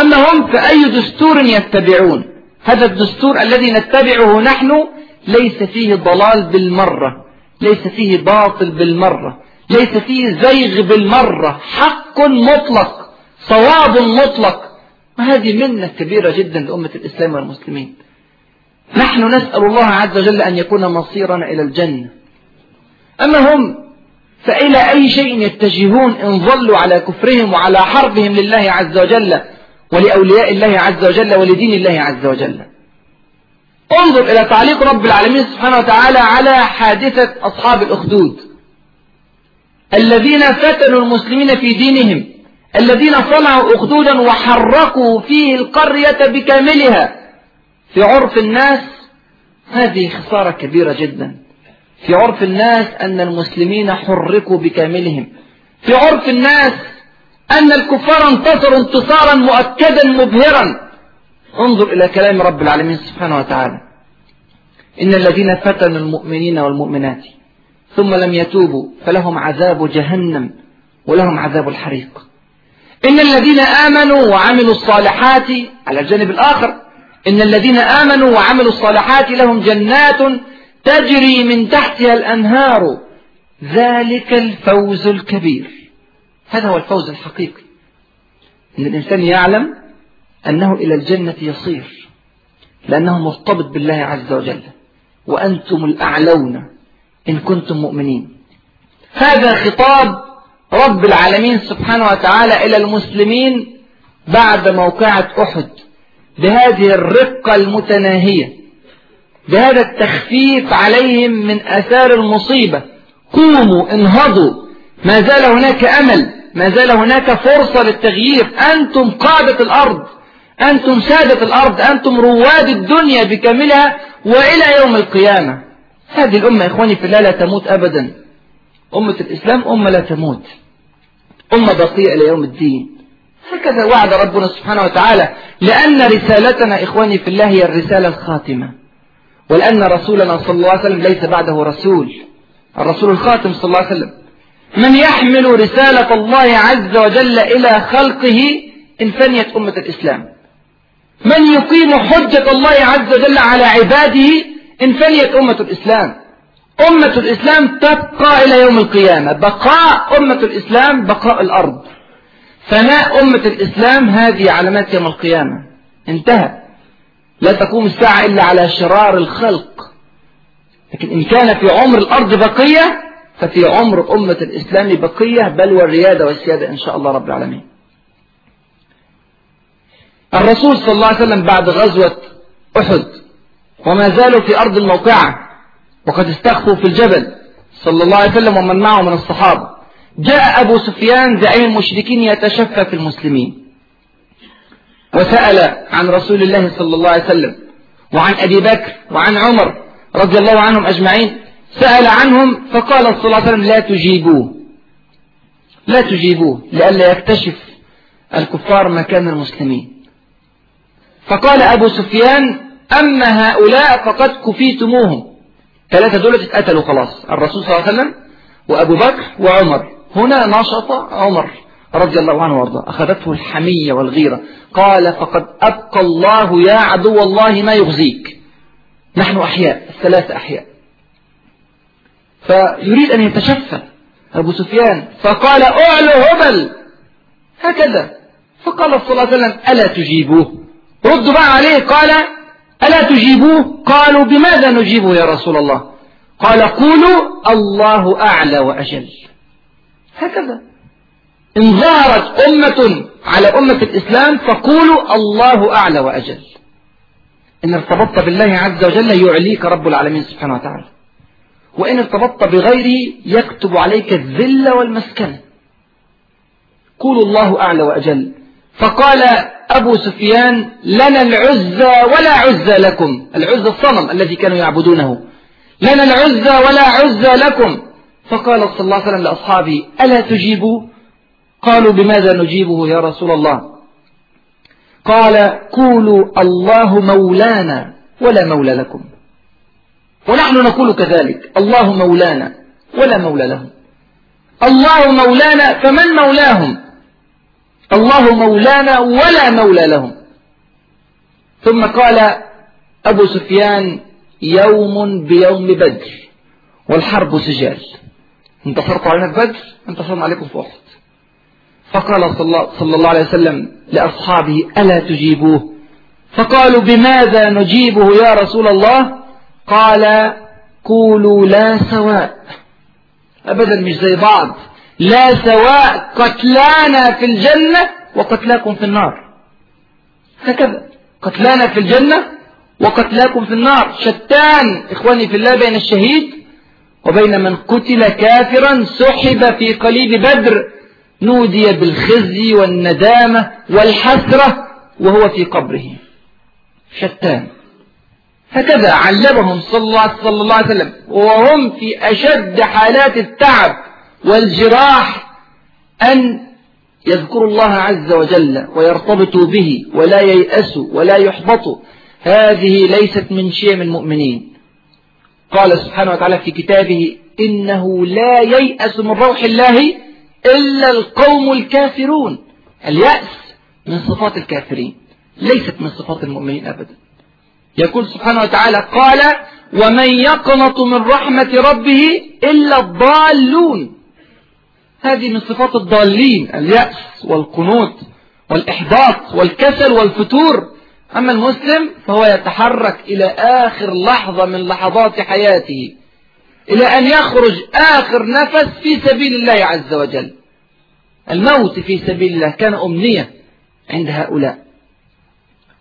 [SPEAKER 4] أما هم فأي دستور يتبعون هذا الدستور الذي نتبعه نحن ليس فيه ضلال بالمرة ليس فيه باطل بالمرة ليس فيه زيغ بالمرة حق مطلق صواب مطلق وهذه منة كبيرة جدا لأمة الإسلام والمسلمين نحن نسأل الله عز وجل أن يكون مصيرنا إلى الجنة أما هم فإلى أي شيء يتجهون إن ظلوا على كفرهم وعلى حربهم لله عز وجل ولأولياء الله عز وجل ولدين الله عز وجل انظر إلى تعليق رب العالمين سبحانه وتعالى على حادثة أصحاب الأخدود الذين فتنوا المسلمين في دينهم الذين صنعوا أخدودا وحركوا فيه القرية بكاملها في عرف الناس هذه خسارة كبيرة جدا في عرف الناس أن المسلمين حركوا بكاملهم في عرف الناس أن الكفار انتصروا انتصارا مؤكدا مبهرا انظر إلى كلام رب العالمين سبحانه وتعالى إن الذين فتنوا المؤمنين والمؤمنات ثم لم يتوبوا فلهم عذاب جهنم ولهم عذاب الحريق إن الذين آمنوا وعملوا الصالحات على الجانب الآخر إن الذين آمنوا وعملوا الصالحات لهم جنات تجري من تحتها الأنهار ذلك الفوز الكبير هذا هو الفوز الحقيقي إن الإنسان يعلم أنه إلى الجنة يصير لأنه مرتبط بالله عز وجل وأنتم الأعلون إن كنتم مؤمنين هذا خطاب رب العالمين سبحانه وتعالى إلى المسلمين بعد موقعة أحد بهذه الرقة المتناهية بهذا التخفيف عليهم من أثار المصيبة قوموا انهضوا ما زال هناك أمل ما زال هناك فرصة للتغيير أنتم قادة الأرض أنتم سادة الأرض أنتم رواد الدنيا بكاملها وإلى يوم القيامة هذه الأمة إخواني في الله لا تموت أبدا أمة الإسلام أمة لا تموت أمة بقية إلى يوم الدين هكذا وعد ربنا سبحانه وتعالى لأن رسالتنا إخواني في الله هي الرسالة الخاتمة ولأن رسولنا صلى الله عليه وسلم ليس بعده رسول الرسول الخاتم صلى الله عليه وسلم من يحمل رسالة الله عز وجل إلى خلقه إن فنيت أمة الإسلام من يقيم حجة الله عز وجل على عباده إن فنيت أمة الإسلام أمة الإسلام تبقى إلى يوم القيامة بقاء أمة الإسلام بقاء الأرض فناء أمة الإسلام هذه علامات يوم القيامة انتهى لا تقوم الساعة إلا على شرار الخلق لكن إن كان في عمر الأرض بقية ففي عمر أمة الإسلام بقية بل والريادة والسيادة إن شاء الله رب العالمين الرسول صلى الله عليه وسلم بعد غزوة أحد وما زالوا في أرض الموقعة وقد استخفوا في الجبل صلى الله عليه وسلم ومن معه من الصحابة جاء أبو سفيان زعيم المشركين يتشفى في المسلمين وسأل عن رسول الله صلى الله عليه وسلم وعن أبي بكر وعن عمر رضي الله عنهم أجمعين سأل عنهم فقال صلى الله عليه وسلم لا تجيبوه لا تجيبوه لئلا يكتشف الكفار مكان المسلمين فقال أبو سفيان أما هؤلاء فقد كفيتموهم ثلاثة دول اتقتلوا خلاص الرسول صلى الله عليه وسلم وأبو بكر وعمر هنا نشط عمر رضي الله عنه وارضاه أخذته الحمية والغيرة قال فقد أبقى الله يا عدو الله ما يغزيك نحن أحياء الثلاثة أحياء فيريد أن يتشفى أبو سفيان فقال أعلو هبل هكذا فقال صلى الله عليه وسلم ألا تجيبوه ردوا بقى عليه قال ألا تجيبوه قالوا بماذا نجيبه يا رسول الله قال قولوا الله أعلى وأجل هكذا إن ظهرت أمة على أمة الإسلام فقولوا الله أعلى وأجل إن ارتبطت بالله عز وجل يعليك رب العالمين سبحانه وتعالى وإن ارتبطت بغيره يكتب عليك الذل والمسكنة قولوا الله أعلى وأجل فقال أبو سفيان لنا العزى ولا عزى لكم العزى الصنم الذي كانوا يعبدونه لنا العزى ولا عزى لكم فقال صلى الله عليه وسلم لأصحابه ألا تجيبوا قالوا بماذا نجيبه يا رسول الله قال قولوا الله مولانا ولا مولى لكم ونحن نقول كذلك الله مولانا ولا مولى لهم الله مولانا فمن مولاهم الله مولانا ولا مولى لهم ثم قال أبو سفيان يوم بيوم بدر والحرب سجال انتصرت علينا في بدر انتصرنا عليكم في أحد فقال صلى الله عليه وسلم لأصحابه ألا تجيبوه فقالوا بماذا نجيبه يا رسول الله قال قولوا لا سواء أبدا مش زي بعض لا سواء قتلانا في الجنة وقتلاكم في النار هكذا قتلانا في الجنة وقتلاكم في النار شتان إخواني في الله بين الشهيد وبين من قتل كافرا سحب في قليل بدر نودي بالخزي والندامة والحسرة وهو في قبره شتان هكذا علمهم صلى الله عليه وسلم وهم في أشد حالات التعب والجراح أن يذكروا الله عز وجل ويرتبطوا به ولا ييأسوا ولا يحبطوا هذه ليست من شيم المؤمنين قال سبحانه وتعالى في كتابه إنه لا ييأس من روح الله إلا القوم الكافرون اليأس من صفات الكافرين ليست من صفات المؤمنين أبدا يقول سبحانه وتعالى قال ومن يقنط من رحمة ربه إلا الضالون هذه من صفات الضالين اليأس والقنوط والإحباط والكسل والفتور أما المسلم فهو يتحرك إلى آخر لحظة من لحظات حياته إلى أن يخرج آخر نفس في سبيل الله عز وجل الموت في سبيل الله كان أمنية عند هؤلاء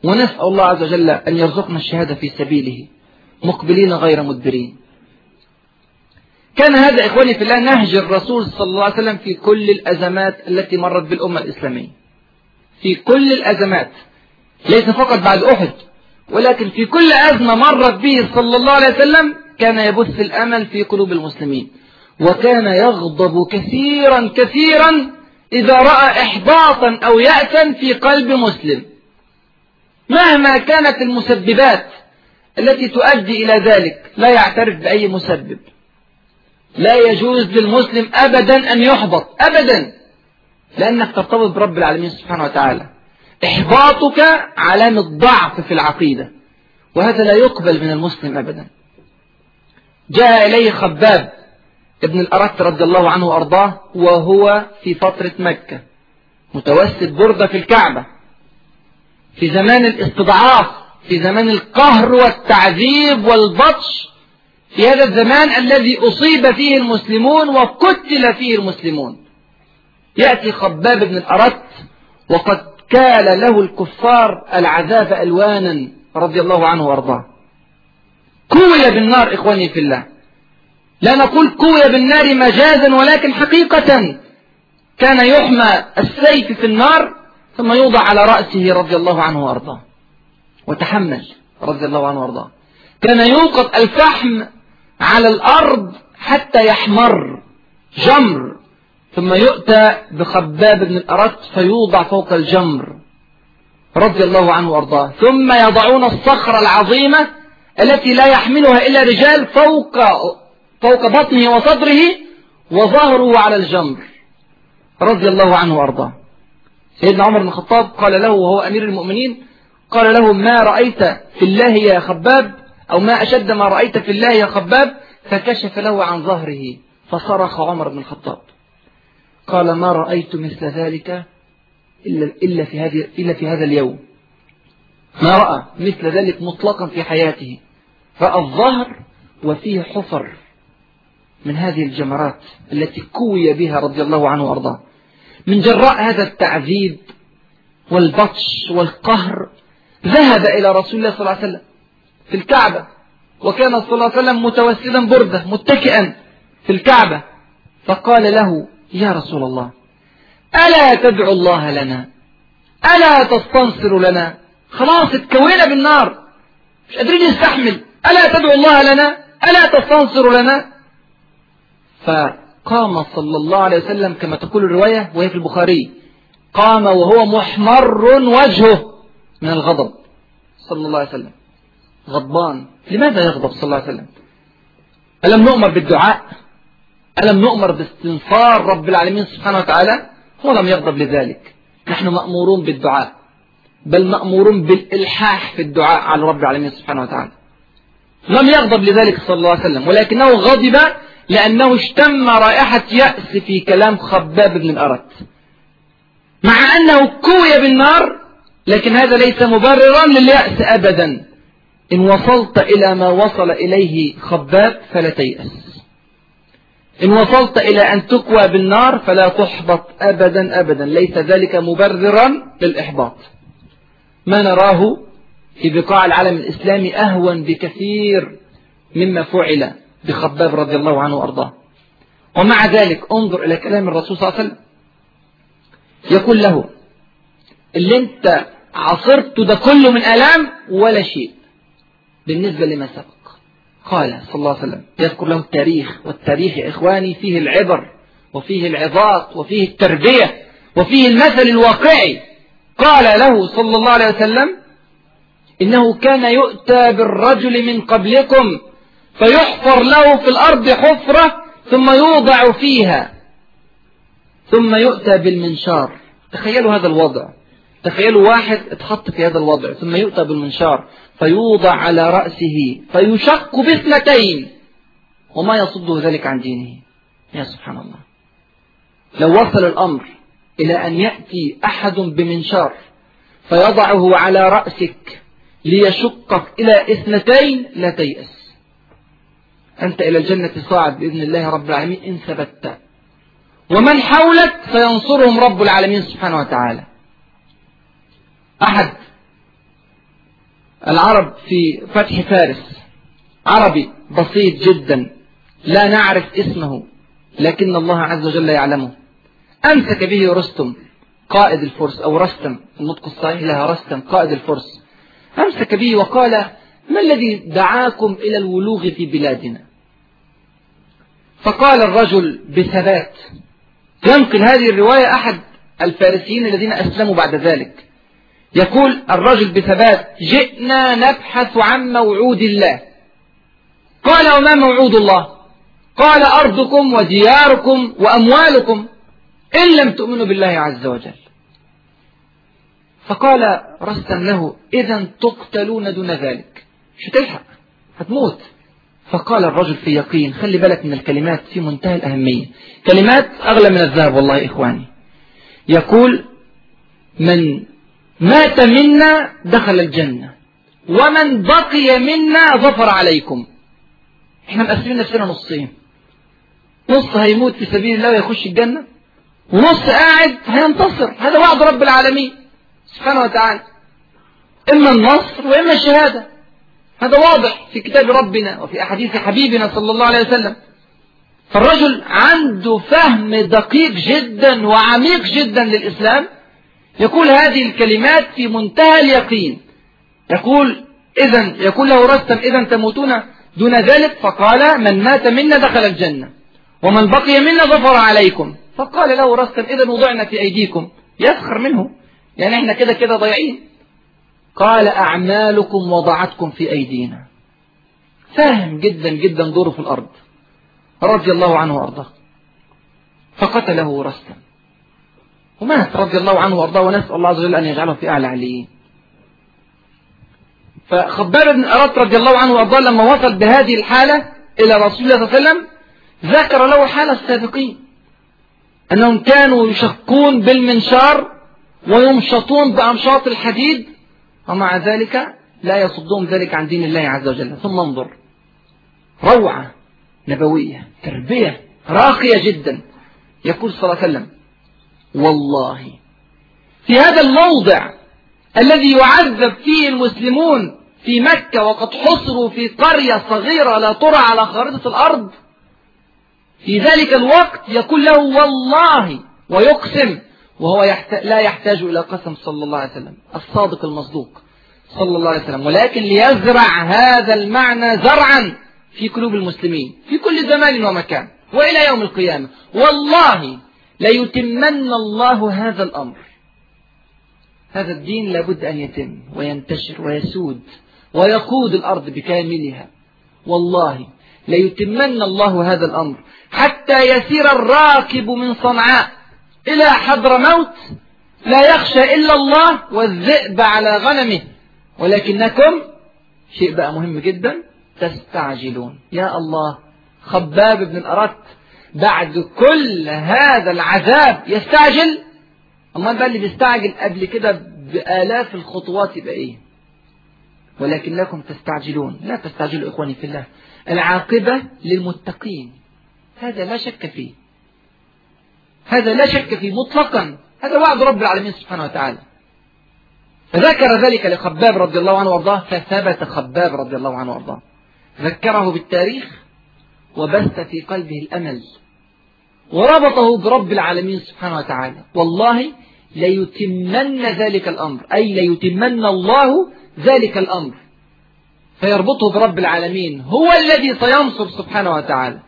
[SPEAKER 4] ونسأل الله عز وجل أن يرزقنا الشهادة في سبيله مقبلين غير مدبرين كان هذا إخواني في الله نهج الرسول صلى الله عليه وسلم في كل الأزمات التي مرت بالأمة الإسلامية في كل الأزمات ليس فقط بعد أحد ولكن في كل أزمة مرت به صلى الله عليه وسلم كان يبث الأمل في قلوب المسلمين وكان يغضب كثيرا كثيرا إذا رأى إحباطا أو يأسا في قلب مسلم مهما كانت المسببات التي تؤدي إلى ذلك لا يعترف بأي مسبب لا يجوز للمسلم أبدا أن يحبط أبدا لأنك ترتبط برب العالمين سبحانه وتعالى إحباطك علامة ضعف في العقيدة وهذا لا يقبل من المسلم أبدا جاء إليه خباب ابن الأرت رضي الله عنه وأرضاه وهو في فترة مكة متوسط بردة في الكعبة في زمان الاستضعاف في زمان القهر والتعذيب والبطش في هذا الزمان الذي أصيب فيه المسلمون وقتل فيه المسلمون يأتي خباب بن الأرت وقد كال له الكفار العذاب ألوانا رضي الله عنه وأرضاه كوي بالنار إخواني في الله لا نقول كوي بالنار مجازا ولكن حقيقة كان يحمى السيف في النار ثم يوضع على رأسه رضي الله عنه وأرضاه وتحمل رضي الله عنه وأرضاه كان يوقد الفحم على الأرض حتى يحمر جمر ثم يؤتى بخباب بن الأرت فيوضع فوق الجمر رضي الله عنه وأرضاه ثم يضعون الصخرة العظيمة التي لا يحملها إلا رجال فوق فوق بطنه وصدره وظهره على الجمر رضي الله عنه وأرضاه سيدنا عمر بن الخطاب قال له وهو أمير المؤمنين قال له ما رأيت في الله يا خباب أو ما أشد ما رأيت في الله يا خباب فكشف له عن ظهره فصرخ عمر بن الخطاب قال ما رأيت مثل ذلك إلا, إلا, في, هذه إلا في هذا اليوم ما رأى مثل ذلك مطلقا في حياته رأى الظهر وفيه حفر من هذه الجمرات التي كوي بها رضي الله عنه وأرضاه من جراء هذا التعذيب والبطش والقهر ذهب إلى رسول الله صلى الله عليه وسلم في الكعبة وكان صلى الله عليه وسلم متوسدا بردة متكئا في الكعبة فقال له يا رسول الله ألا تدعو الله لنا ألا تستنصر لنا خلاص اتكوينا بالنار مش قادرين نستحمل ألا تدعو الله لنا ألا تستنصر لنا فقام صلى الله عليه وسلم كما تقول الرواية وهي في البخاري قام وهو محمر وجهه من الغضب صلى الله عليه وسلم غضبان لماذا يغضب صلى الله عليه وسلم ألم نؤمر بالدعاء ألم نؤمر باستنصار رب العالمين سبحانه وتعالى هو لم يغضب لذلك نحن مأمورون بالدعاء بل مأمورون بالإلحاح في الدعاء على رب العالمين سبحانه وتعالى لم يغضب لذلك صلى الله عليه وسلم ولكنه غضب لأنه اشتم رائحة يأس في كلام خباب بن الأرت مع أنه كوي بالنار لكن هذا ليس مبررا لليأس أبدا إن وصلت إلى ما وصل إليه خباب فلا تيأس إن وصلت إلى أن تكوى بالنار فلا تحبط أبدا أبدا ليس ذلك مبررا للإحباط ما نراه في بقاع العالم الإسلامي أهون بكثير مما فعل بخباب رضي الله عنه وأرضاه ومع ذلك انظر إلى كلام الرسول صلى الله عليه وسلم يقول له اللي انت عصرته ده كله من ألام ولا شيء بالنسبة لما سبق قال صلى الله عليه وسلم يذكر له التاريخ والتاريخ يا إخواني فيه العبر وفيه العظات وفيه التربية وفيه المثل الواقعي قال له صلى الله عليه وسلم إنه كان يؤتى بالرجل من قبلكم فيحفر له في الأرض حفرة ثم يوضع فيها ثم يؤتى بالمنشار تخيلوا هذا الوضع تخيلوا واحد اتحط في هذا الوضع ثم يؤتى بالمنشار فيوضع على رأسه فيشق باثنتين وما يصده ذلك عن دينه يا سبحان الله لو وصل الأمر إلى أن يأتي أحد بمنشار فيضعه على رأسك ليشقك إلى اثنتين لا تيأس أنت إلى الجنة صاعد بإذن الله رب العالمين إن ثبت ومن حولك فينصرهم رب العالمين سبحانه وتعالى أحد العرب في فتح فارس عربي بسيط جدا لا نعرف اسمه لكن الله عز وجل يعلمه أمسك به رستم قائد الفرس أو رستم النطق الصحيح لها رستم قائد الفرس أمسك به وقال ما الذي دعاكم إلى الولوغ في بلادنا فقال الرجل بثبات ينقل هذه الرواية أحد الفارسيين الذين أسلموا بعد ذلك يقول الرجل بثبات جئنا نبحث عن موعود الله قال وما موعود الله قال أرضكم ودياركم وأموالكم إن لم تؤمنوا بالله عز وجل فقال رستم له إذا تقتلون دون ذلك مش هتلحق هتموت فقال الرجل في يقين خلي بالك من الكلمات في منتهى الأهمية كلمات أغلى من الذهب والله إخواني يقول من مات منا دخل الجنة ومن بقي منا ظفر عليكم احنا مقسمين نفسنا نصين نص هيموت في سبيل الله ويخش الجنة ونص قاعد هينتصر هذا وعد رب العالمين سبحانه وتعالى إما النصر وإما الشهادة هذا واضح في كتاب ربنا وفي أحاديث حبيبنا صلى الله عليه وسلم فالرجل عنده فهم دقيق جدا وعميق جدا للإسلام يقول هذه الكلمات في منتهى اليقين يقول إذا يقول له رستم إذا تموتون دون ذلك فقال من مات منا دخل الجنة ومن بقي منا ظفر عليكم فقال له رستم إذا وضعنا في أيديكم يسخر منه يعني احنا كده كده ضايعين قال أعمالكم وضعتكم في أيدينا فاهم جدا جدا دوره في الأرض رضي الله عنه وأرضاه فقتله رستم ومات رضي الله عنه وأرضاه ونسأل الله عز وجل أن يجعله في أعلى عليين فخباب بن اراد رضي الله عنه وأرضاه لما وصل بهذه الحالة إلى رسول الله صلى الله عليه وسلم ذكر له حال السابقين أنهم كانوا يشقون بالمنشار ويمشطون بأمشاط الحديد ومع ذلك لا يصدهم ذلك عن دين الله عز وجل ثم انظر روعة نبوية تربية راقية جدا يقول صلى الله عليه وسلم والله في هذا الموضع الذي يعذب فيه المسلمون في مكة وقد حصروا في قرية صغيرة لا ترى على خارطة الأرض في ذلك الوقت يقول له والله ويقسم وهو لا يحتاج إلى قسم صلى الله عليه وسلم الصادق المصدوق صلى الله عليه وسلم ولكن ليزرع هذا المعنى زرعا في قلوب المسلمين في كل زمان ومكان وإلى يوم القيامة والله ليتمن الله هذا الأمر هذا الدين لابد أن يتم وينتشر ويسود ويقود الأرض بكاملها والله ليتمن الله هذا الأمر حتى يسير الراكب من صنعاء إلى حضرموت لا يخشى إلا الله والذئب على غنمه ولكنكم شيء بقى مهم جدا تستعجلون يا الله خباب بن الأرت بعد كل هذا العذاب يستعجل امال بقى اللي بيستعجل قبل كده بالاف الخطوات يبقى ايه ولكنكم تستعجلون لا تستعجلوا اخواني في الله العاقبه للمتقين هذا لا شك فيه هذا لا شك فيه مطلقا هذا وعد رب العالمين سبحانه وتعالى فذكر ذلك لخباب رضي الله عنه وارضاه فثبت خباب رضي الله عنه وارضاه ذكره بالتاريخ وبث في قلبه الأمل وربطه برب العالمين سبحانه وتعالى والله ليتمن ذلك الأمر أي ليتمن الله ذلك الأمر فيربطه برب العالمين هو الذي سينصر سبحانه وتعالى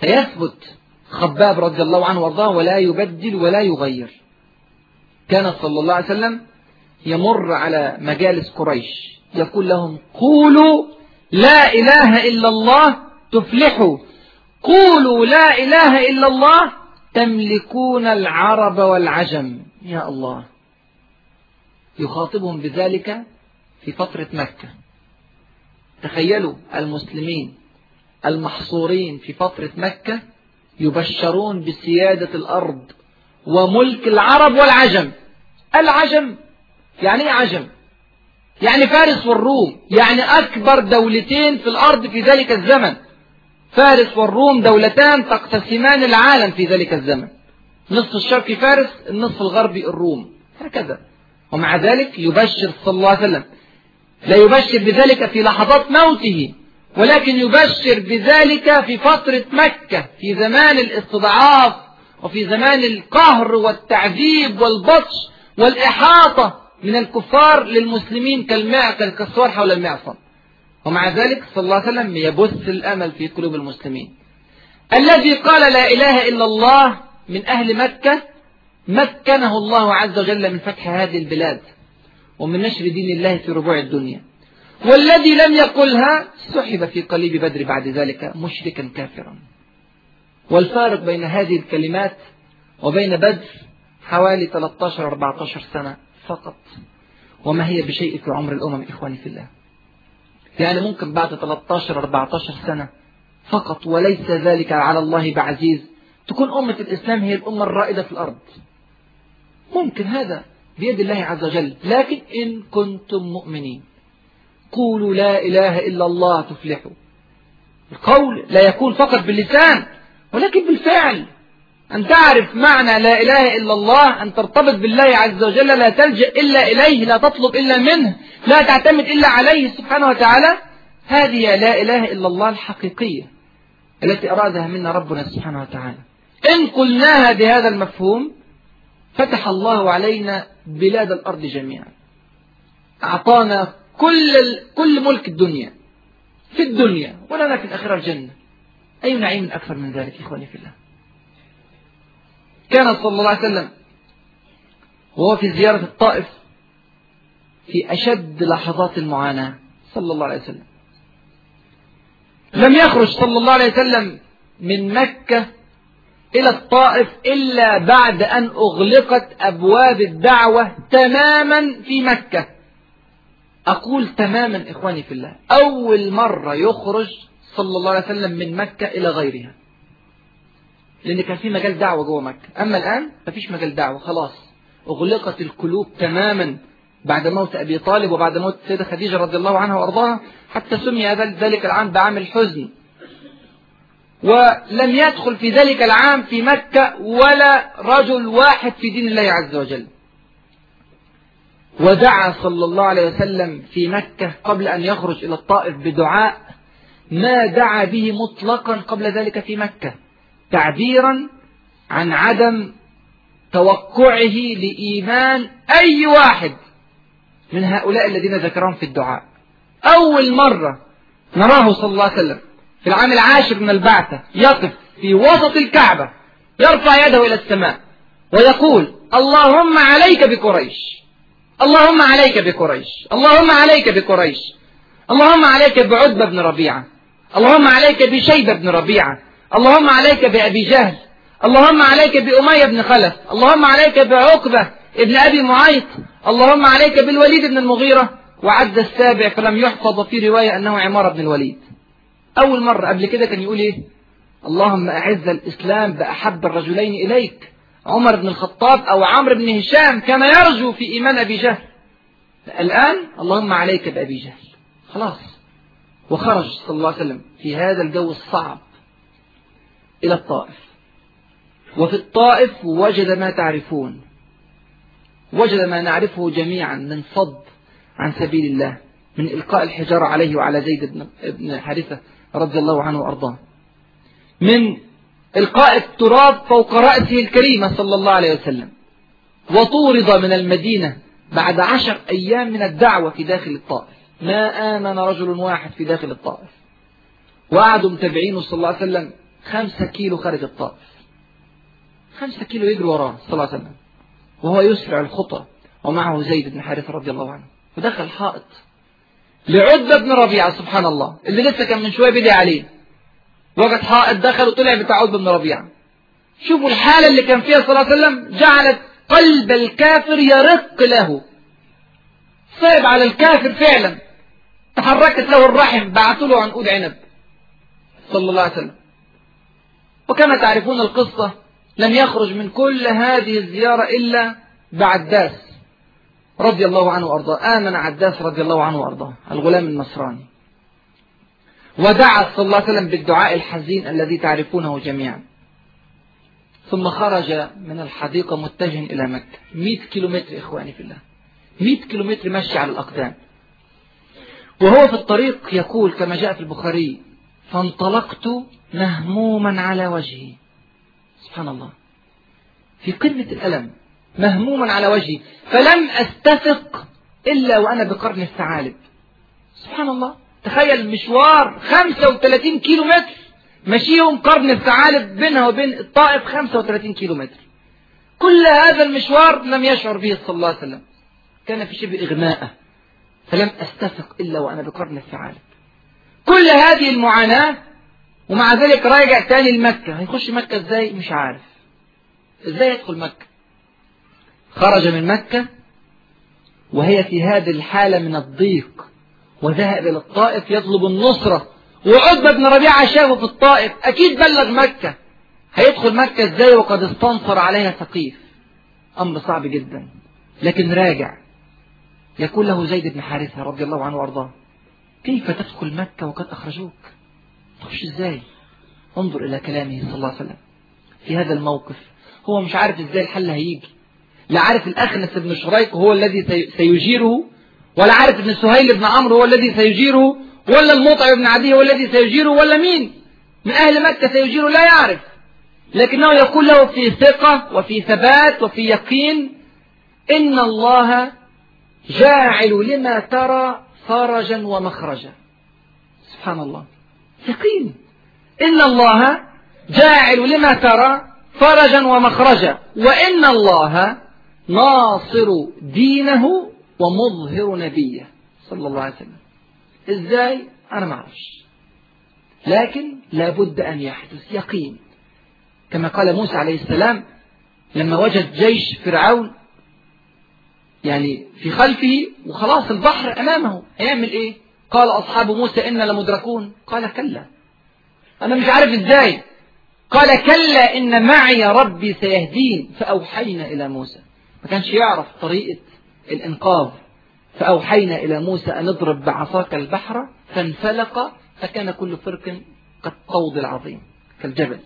[SPEAKER 4] فيثبت خباب رضي الله عنه وارضاه ولا يبدل ولا يغير كان صلى الله عليه وسلم يمر على مجالس قريش يقول لهم قولوا لا إله إلا الله تفلحوا قولوا لا إله إلا الله تملكون العرب والعجم يا الله يخاطبهم بذلك في فترة مكة تخيلوا المسلمين المحصورين في فترة مكة يبشرون بسيادة الأرض وملك العرب والعجم العجم يعني ايه عجم يعني فارس والروم يعني أكبر دولتين في الأرض في ذلك الزمن فارس والروم دولتان تقتسمان العالم في ذلك الزمن نصف الشرقي فارس النصف الغربي الروم هكذا ومع ذلك يبشر صلى الله عليه وسلم لا يبشر بذلك في لحظات موته ولكن يبشر بذلك في فترة مكة في زمان الاستضعاف وفي زمان القهر والتعذيب والبطش والإحاطة من الكفار للمسلمين كالماء كالكسوار حول المعصم ومع ذلك صلى الله عليه وسلم يبث الأمل في قلوب المسلمين الذي قال لا إله إلا الله من أهل مكة مكنه الله عز وجل من فتح هذه البلاد ومن نشر دين الله في ربوع الدنيا والذي لم يقلها سحب في قليب بدر بعد ذلك مشركا كافرا والفارق بين هذه الكلمات وبين بدر حوالي 13-14 سنة فقط وما هي بشيء في عمر الأمم إخواني في الله يعني ممكن بعد 13 14 سنة فقط وليس ذلك على الله بعزيز تكون أمة الإسلام هي الأمة الرائدة في الأرض ممكن هذا بيد الله عز وجل لكن إن كنتم مؤمنين قولوا لا إله إلا الله تفلحوا القول لا يكون فقط باللسان ولكن بالفعل أن تعرف معنى لا إله إلا الله أن ترتبط بالله عز وجل لا تلجأ إلا إليه لا تطلب إلا منه لا تعتمد إلا عليه سبحانه وتعالى هذه لا إله إلا الله الحقيقية التي أرادها منا ربنا سبحانه وتعالى إن قلناها بهذا المفهوم فتح الله علينا بلاد الأرض جميعا أعطانا كل, كل ملك الدنيا في الدنيا ولنا في الآخرة الجنة أي نعيم أكثر من ذلك إخواني في الله كان صلى الله عليه وسلم وهو في زيارة الطائف في أشد لحظات المعاناة صلى الله عليه وسلم لم يخرج صلى الله عليه وسلم من مكة إلى الطائف إلا بعد أن أغلقت أبواب الدعوة تماما في مكة أقول تماما إخواني في الله أول مرة يخرج صلى الله عليه وسلم من مكة إلى غيرها لأن كان في مجال دعوة جوه مكة أما الآن مفيش مجال دعوة خلاص أغلقت القلوب تماما بعد موت أبي طالب وبعد موت السيدة خديجة رضي الله عنها وأرضاها حتى سمي ذلك العام بعام الحزن ولم يدخل في ذلك العام في مكة ولا رجل واحد في دين الله عز وجل ودعا صلى الله عليه وسلم في مكة قبل أن يخرج إلى الطائف بدعاء ما دعا به مطلقا قبل ذلك في مكة تعبيرا عن عدم توقعه لإيمان أي واحد من هؤلاء الذين ذكرهم في الدعاء أول مرة نراه صلى الله عليه وسلم في العام العاشر من البعثة يقف في وسط الكعبة يرفع يده إلى السماء ويقول اللهم عليك بقريش اللهم عليك بقريش اللهم عليك بقريش اللهم عليك بعتبة بن ربيعة اللهم عليك بشيبة بن ربيعة اللهم عليك بأبي جهل اللهم عليك بأمية بن خلف اللهم عليك بعقبة ابن أبي معيط اللهم عليك بالوليد بن المغيرة وعد السابع فلم يحفظ في رواية أنه عمارة بن الوليد أول مرة قبل كده كان يقول إيه اللهم أعز الإسلام بأحب الرجلين إليك عمر بن الخطاب أو عمرو بن هشام كما يرجو في إيمان أبي جهل الآن اللهم عليك بأبي جهل خلاص وخرج صلى الله عليه وسلم في هذا الجو الصعب إلى الطائف وفي الطائف وجد ما تعرفون وجد ما نعرفه جميعا من صد عن سبيل الله من إلقاء الحجارة عليه وعلى زيد بن حارثة رضي الله عنه وأرضاه من إلقاء التراب فوق رأسه الكريمة صلى الله عليه وسلم وطورد من المدينة بعد عشر أيام من الدعوة في داخل الطائف ما آمن رجل واحد في داخل الطائف وقعدوا متابعينه صلى الله عليه وسلم خمسة كيلو خارج الطائف خمسة كيلو يجري وراه صلى الله عليه وسلم وهو يسرع الخطى ومعه زيد بن حارثة رضي الله عنه ودخل حائط لعتبة بن ربيعة سبحان الله اللي لسه كان من شوية بدي عليه وجد حائط دخل وطلع بتاع عتبة بن ربيعة شوفوا الحالة اللي كان فيها صلى الله عليه وسلم جعلت قلب الكافر يرق له صعب على الكافر فعلا تحركت له الرحم بعثوا له عنقود عنب صلى الله عليه وسلم وكما تعرفون القصة لم يخرج من كل هذه الزيارة إلا بعداس رضي الله عنه وأرضاه آمن عداس رضي الله عنه وأرضاه الغلام النصراني ودعا صلى الله عليه وسلم بالدعاء الحزين الذي تعرفونه جميعا ثم خرج من الحديقة متجه إلى مكة 100 كيلومتر إخواني في الله 100 كيلومتر مشي على الأقدام وهو في الطريق يقول كما جاء في البخاري فانطلقت مهموما على وجهي سبحان الله في قمة الألم مهموما على وجهي فلم أستفق إلا وأنا بقرن الثعالب سبحان الله تخيل مشوار 35 كيلو متر مشيهم قرن الثعالب بينها وبين الطائف 35 كيلو متر كل هذا المشوار لم يشعر به صلى الله عليه وسلم كان في شبه إغماءه فلم أستفق إلا وأنا بقرن الثعالب كل هذه المعاناة ومع ذلك راجع تاني لمكة هيخش مكة ازاي مش عارف ازاي يدخل مكة خرج من مكة وهي في هذه الحالة من الضيق وذهب إلى الطائف يطلب النصرة وعتبة بن ربيعة شافه في الطائف أكيد بلغ مكة هيدخل مكة إزاي وقد استنصر عليها ثقيف أمر صعب جدا لكن راجع يقول له زيد بن حارثة رضي الله عنه وأرضاه كيف تدخل مكة وقد أخرجوك تخش إزاي انظر إلى كلامه صلى الله عليه وسلم في هذا الموقف هو مش عارف إزاي الحل هيجي لا عارف الأخنس بن شريك هو الذي سيجيره ولا عارف ان سهيل بن عمرو هو الذي سيجيره ولا المطع بن عدي هو الذي سيجيره ولا مين من أهل مكة سيجيره لا يعرف لكنه يقول له في ثقة وفي ثبات وفي يقين إن الله جاعل لما ترى فرجا ومخرجا سبحان الله يقين إن الله جاعل لما ترى فرجا ومخرجا وإن الله ناصر دينه ومظهر نبيه صلى الله عليه وسلم ازاي انا ما اعرفش لكن لابد ان يحدث يقين كما قال موسى عليه السلام لما وجد جيش فرعون يعني في خلفه وخلاص البحر أمامه هيعمل إيه قال أصحاب موسى إنا لمدركون قال كلا أنا مش عارف إزاي قال كلا إن معي ربي سيهدين فأوحينا إلى موسى ما كانش يعرف طريقة الإنقاذ فأوحينا إلى موسى أن اضرب بعصاك البحر فانفلق فكان كل فرق قد قوض العظيم كالجبل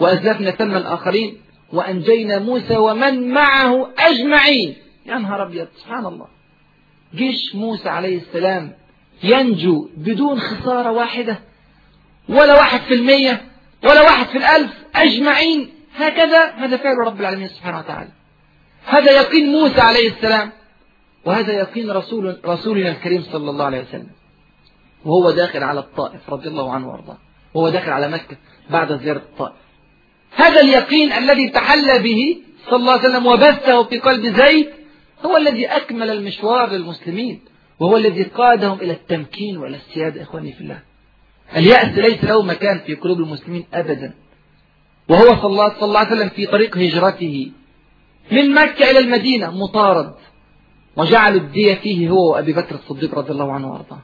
[SPEAKER 4] وأزلفنا ثم الآخرين وأنجينا موسى ومن معه أجمعين يا نهار أبيض سبحان الله جيش موسى عليه السلام ينجو بدون خسارة واحدة ولا واحد في المية ولا واحد في الألف أجمعين هكذا هذا فعل رب العالمين سبحانه وتعالى هذا يقين موسى عليه السلام وهذا يقين رسول رسولنا الكريم صلى الله عليه وسلم وهو داخل على الطائف رضي الله عنه وارضاه وهو داخل على مكة بعد زيارة الطائف هذا اليقين الذي تحلى به صلى الله عليه وسلم وبثه في قلب زيد هو الذي أكمل المشوار للمسلمين وهو الذي قادهم إلى التمكين وإلى السيادة إخواني في الله اليأس ليس له مكان في قلوب المسلمين أبدا وهو صلى الله عليه وسلم في طريق هجرته من مكة إلى المدينة مطارد وجعلوا الدية فيه هو وأبي بكر الصديق رضي الله عنه وأرضاه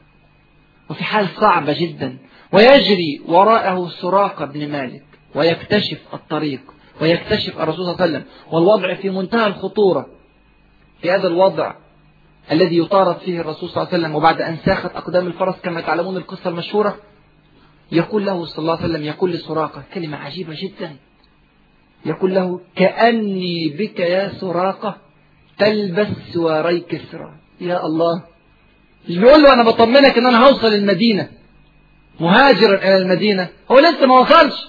[SPEAKER 4] وفي حال صعبة جدا ويجري وراءه سراقة بن مالك ويكتشف الطريق ويكتشف الرسول صلى الله عليه وسلم والوضع في منتهى الخطورة في هذا الوضع الذي يطارد فيه الرسول صلى الله عليه وسلم وبعد أن ساخت أقدام الفرس كما تعلمون القصة المشهورة يقول له صلى الله عليه وسلم يقول لسراقة كلمة عجيبة جدا يقول له كأني بك يا سراقة تلبس سواري كسرى يا الله مش بيقول له أنا بطمنك إن أنا هوصل المدينة مهاجرا إلى المدينة هو لسه ما وصلش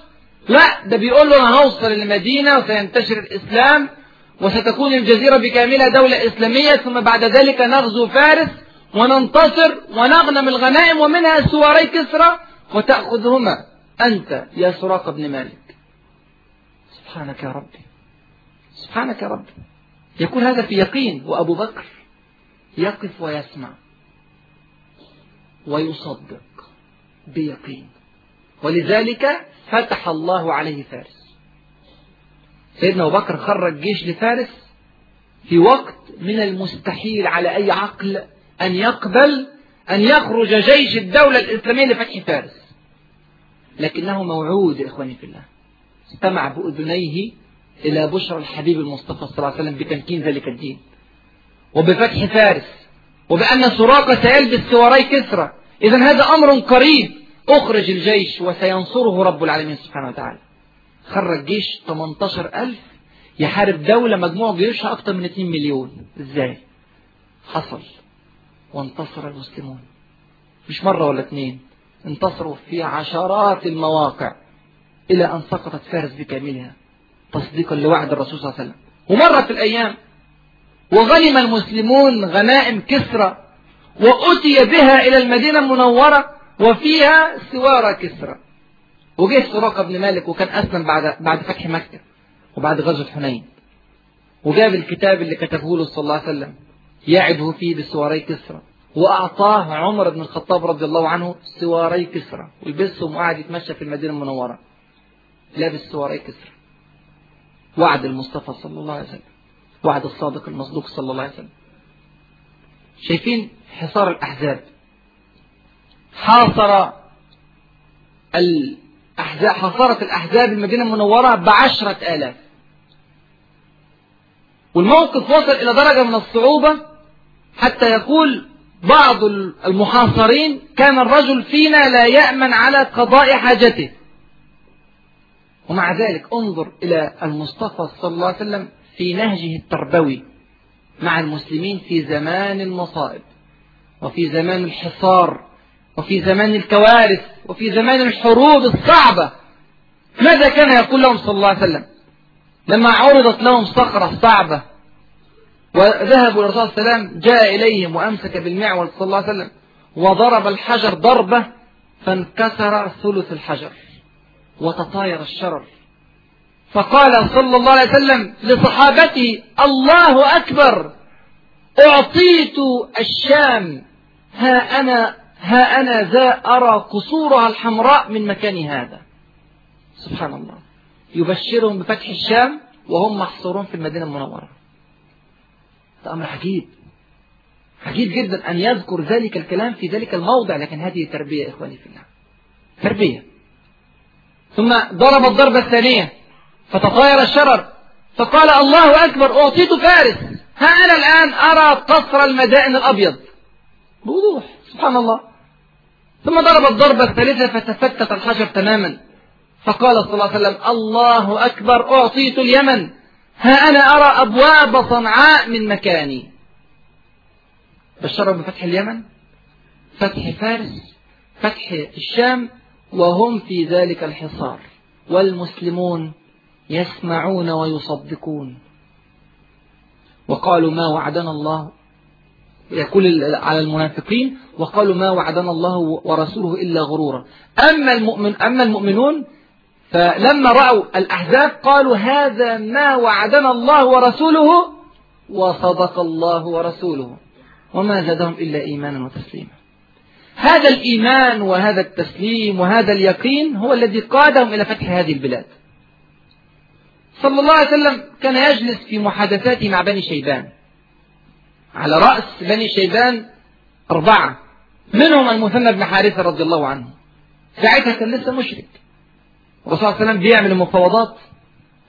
[SPEAKER 4] لا ده بيقول له انا هوصل المدينه وسينتشر الاسلام وستكون الجزيره بكاملها دوله اسلاميه ثم بعد ذلك نغزو فارس وننتصر ونغنم الغنائم ومنها سواري كسرى وتاخذهما انت يا سراقه بن مالك سبحانك يا ربي سبحانك يا ربي يكون هذا في يقين وابو بكر يقف ويسمع ويصدق بيقين ولذلك فتح الله عليه فارس سيدنا أبو بكر خرج جيش لفارس في وقت من المستحيل على أي عقل أن يقبل أن يخرج جيش الدولة الإسلامية لفتح فارس لكنه موعود إخواني في الله استمع بأذنيه إلى بشرى الحبيب المصطفى صلى الله عليه وسلم بتمكين ذلك الدين وبفتح فارس وبأن سراقة سيلبس سواري كسرى إذا هذا أمر قريب اخرج الجيش وسينصره رب العالمين سبحانه وتعالى خرج جيش 18000 يحارب دولة مجموع جيوشها أكتر من 2 مليون إزاي حصل وانتصر المسلمون مش مرة ولا اثنين انتصروا في عشرات المواقع إلى أن سقطت فارس بكاملها تصديقا لوعد الرسول صلى الله عليه وسلم ومرت الأيام وغنم المسلمون غنائم كسرى وأتي بها إلى المدينة المنورة وفيها سوار كسرى وجه سراقة بن مالك وكان أسلم بعد بعد فتح مكة وبعد غزوة حنين وجاب الكتاب اللي كتبه له صلى الله عليه وسلم يعده فيه بسواري كسرى وأعطاه عمر بن الخطاب رضي الله عنه سواري كسرى ولبسهم وقعد يتمشى في المدينة المنورة لابس سواري كسرى وعد المصطفى صلى الله عليه وسلم وعد الصادق المصدوق صلى الله عليه وسلم شايفين حصار الأحزاب حاصر الأحزاب حاصرت الأحزاب المدينة المنورة بعشرة آلاف والموقف وصل إلى درجة من الصعوبة حتى يقول بعض المحاصرين كان الرجل فينا لا يأمن على قضاء حاجته ومع ذلك انظر إلى المصطفى صلى الله عليه وسلم في نهجه التربوي مع المسلمين في زمان المصائب وفي زمان الحصار وفي زمان الكوارث وفي زمان الحروب الصعبة ماذا كان يقول لهم صلى الله عليه وسلم لما عرضت لهم صخرة صعبة وذهبوا الرسول صلى الله عليه وسلم جاء إليهم وأمسك بالمعول صلى الله عليه وسلم وضرب الحجر ضربة فانكسر ثلث الحجر وتطاير الشرر فقال صلى الله عليه وسلم لصحابته الله أكبر أعطيت الشام ها أنا ها أنا ذا أرى قصورها الحمراء من مكان هذا سبحان الله يبشرهم بفتح الشام وهم محصورون في المدينة المنورة ده أمر عجيب عجيب جدا أن يذكر ذلك الكلام في ذلك الموضع لكن هذه تربية إخواني في الله تربية ثم ضرب الضربة الثانية فتطاير الشرر فقال الله أكبر أعطيت فارس ها أنا الآن أرى قصر المدائن الأبيض بوضوح سبحان الله ثم ضرب الضربة الثالثة فتفتت الحجر تماما فقال صلى الله عليه وسلم الله أكبر أعطيت اليمن ها أنا أرى أبواب صنعاء من مكاني بشروا بفتح اليمن فتح فارس فتح الشام وهم في ذلك الحصار والمسلمون يسمعون ويصدقون وقالوا ما وعدنا الله يقول على المنافقين وقالوا ما وعدنا الله ورسوله إلا غرورا أما, المؤمن أما المؤمنون فلما رأوا الأحزاب قالوا هذا ما وعدنا الله ورسوله وصدق الله ورسوله وما زادهم إلا إيمانا وتسليما هذا الإيمان وهذا التسليم وهذا اليقين هو الذي قادهم إلى فتح هذه البلاد صلى الله عليه وسلم كان يجلس في محادثاته مع بني شيبان على رأس بني شيبان أربعة منهم المثنى بن حارثة رضي الله عنه ساعتها كان لسه مشرك الرسول صلى الله عليه وسلم بيعمل المفاوضات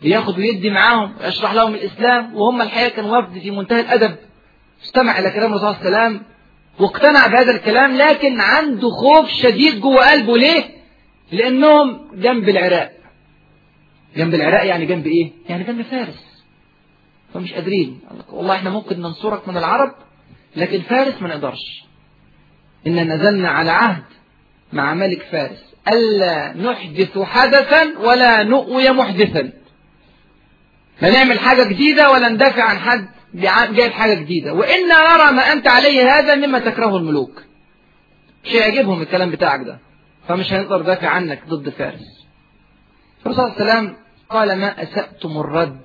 [SPEAKER 4] بياخد ويدي معاهم ويشرح لهم الإسلام وهم الحقيقة كان وفد في منتهى الأدب استمع إلى كلام الرسول صلى الله عليه وسلم واقتنع بهذا الكلام لكن عنده خوف شديد جوه قلبه ليه؟ لأنهم جنب العراق جنب العراق يعني جنب إيه؟ يعني جنب فارس فمش قادرين والله احنا ممكن ننصرك من العرب لكن فارس ما نقدرش إن نزلنا على عهد مع ملك فارس ألا نحدث حدثا ولا نؤوي محدثا لا نعمل حاجة جديدة ولا ندافع عن حد جايب حاجة جديدة وإنا نرى ما أنت عليه هذا مما تكرهه الملوك مش هيعجبهم الكلام بتاعك ده فمش هنقدر ندافع عنك ضد فارس الرسول صلى الله عليه وسلم قال ما أسأتم الرد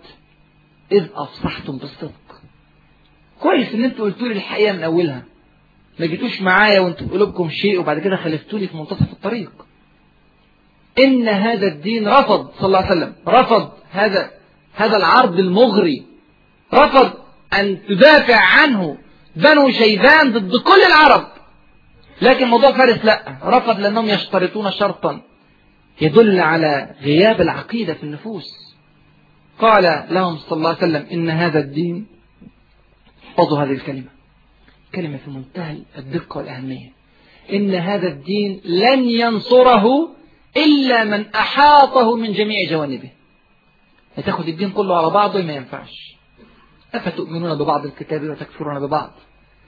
[SPEAKER 4] إذ أصبحتم بالصدق كويس إن أنتوا قلتوا لي الحقيقة من أولها ما جيتوش معايا وانتوا في قلوبكم شيء وبعد كده خلفتوني في منتصف الطريق إن هذا الدين رفض صلى الله عليه وسلم رفض هذا هذا العرض المغري رفض أن تدافع عنه بنو شيبان ضد كل العرب لكن موضوع فارس لا رفض لأنهم يشترطون شرطا يدل على غياب العقيدة في النفوس قال لهم صلى الله عليه وسلم إن هذا الدين احفظوا هذه الكلمة كلمة في منتهى الدقة والأهمية إن هذا الدين لن ينصره إلا من أحاطه من جميع جوانبه تأخذ الدين كله على بعضه ما ينفعش أفتؤمنون ببعض الكتاب وتكفرون ببعض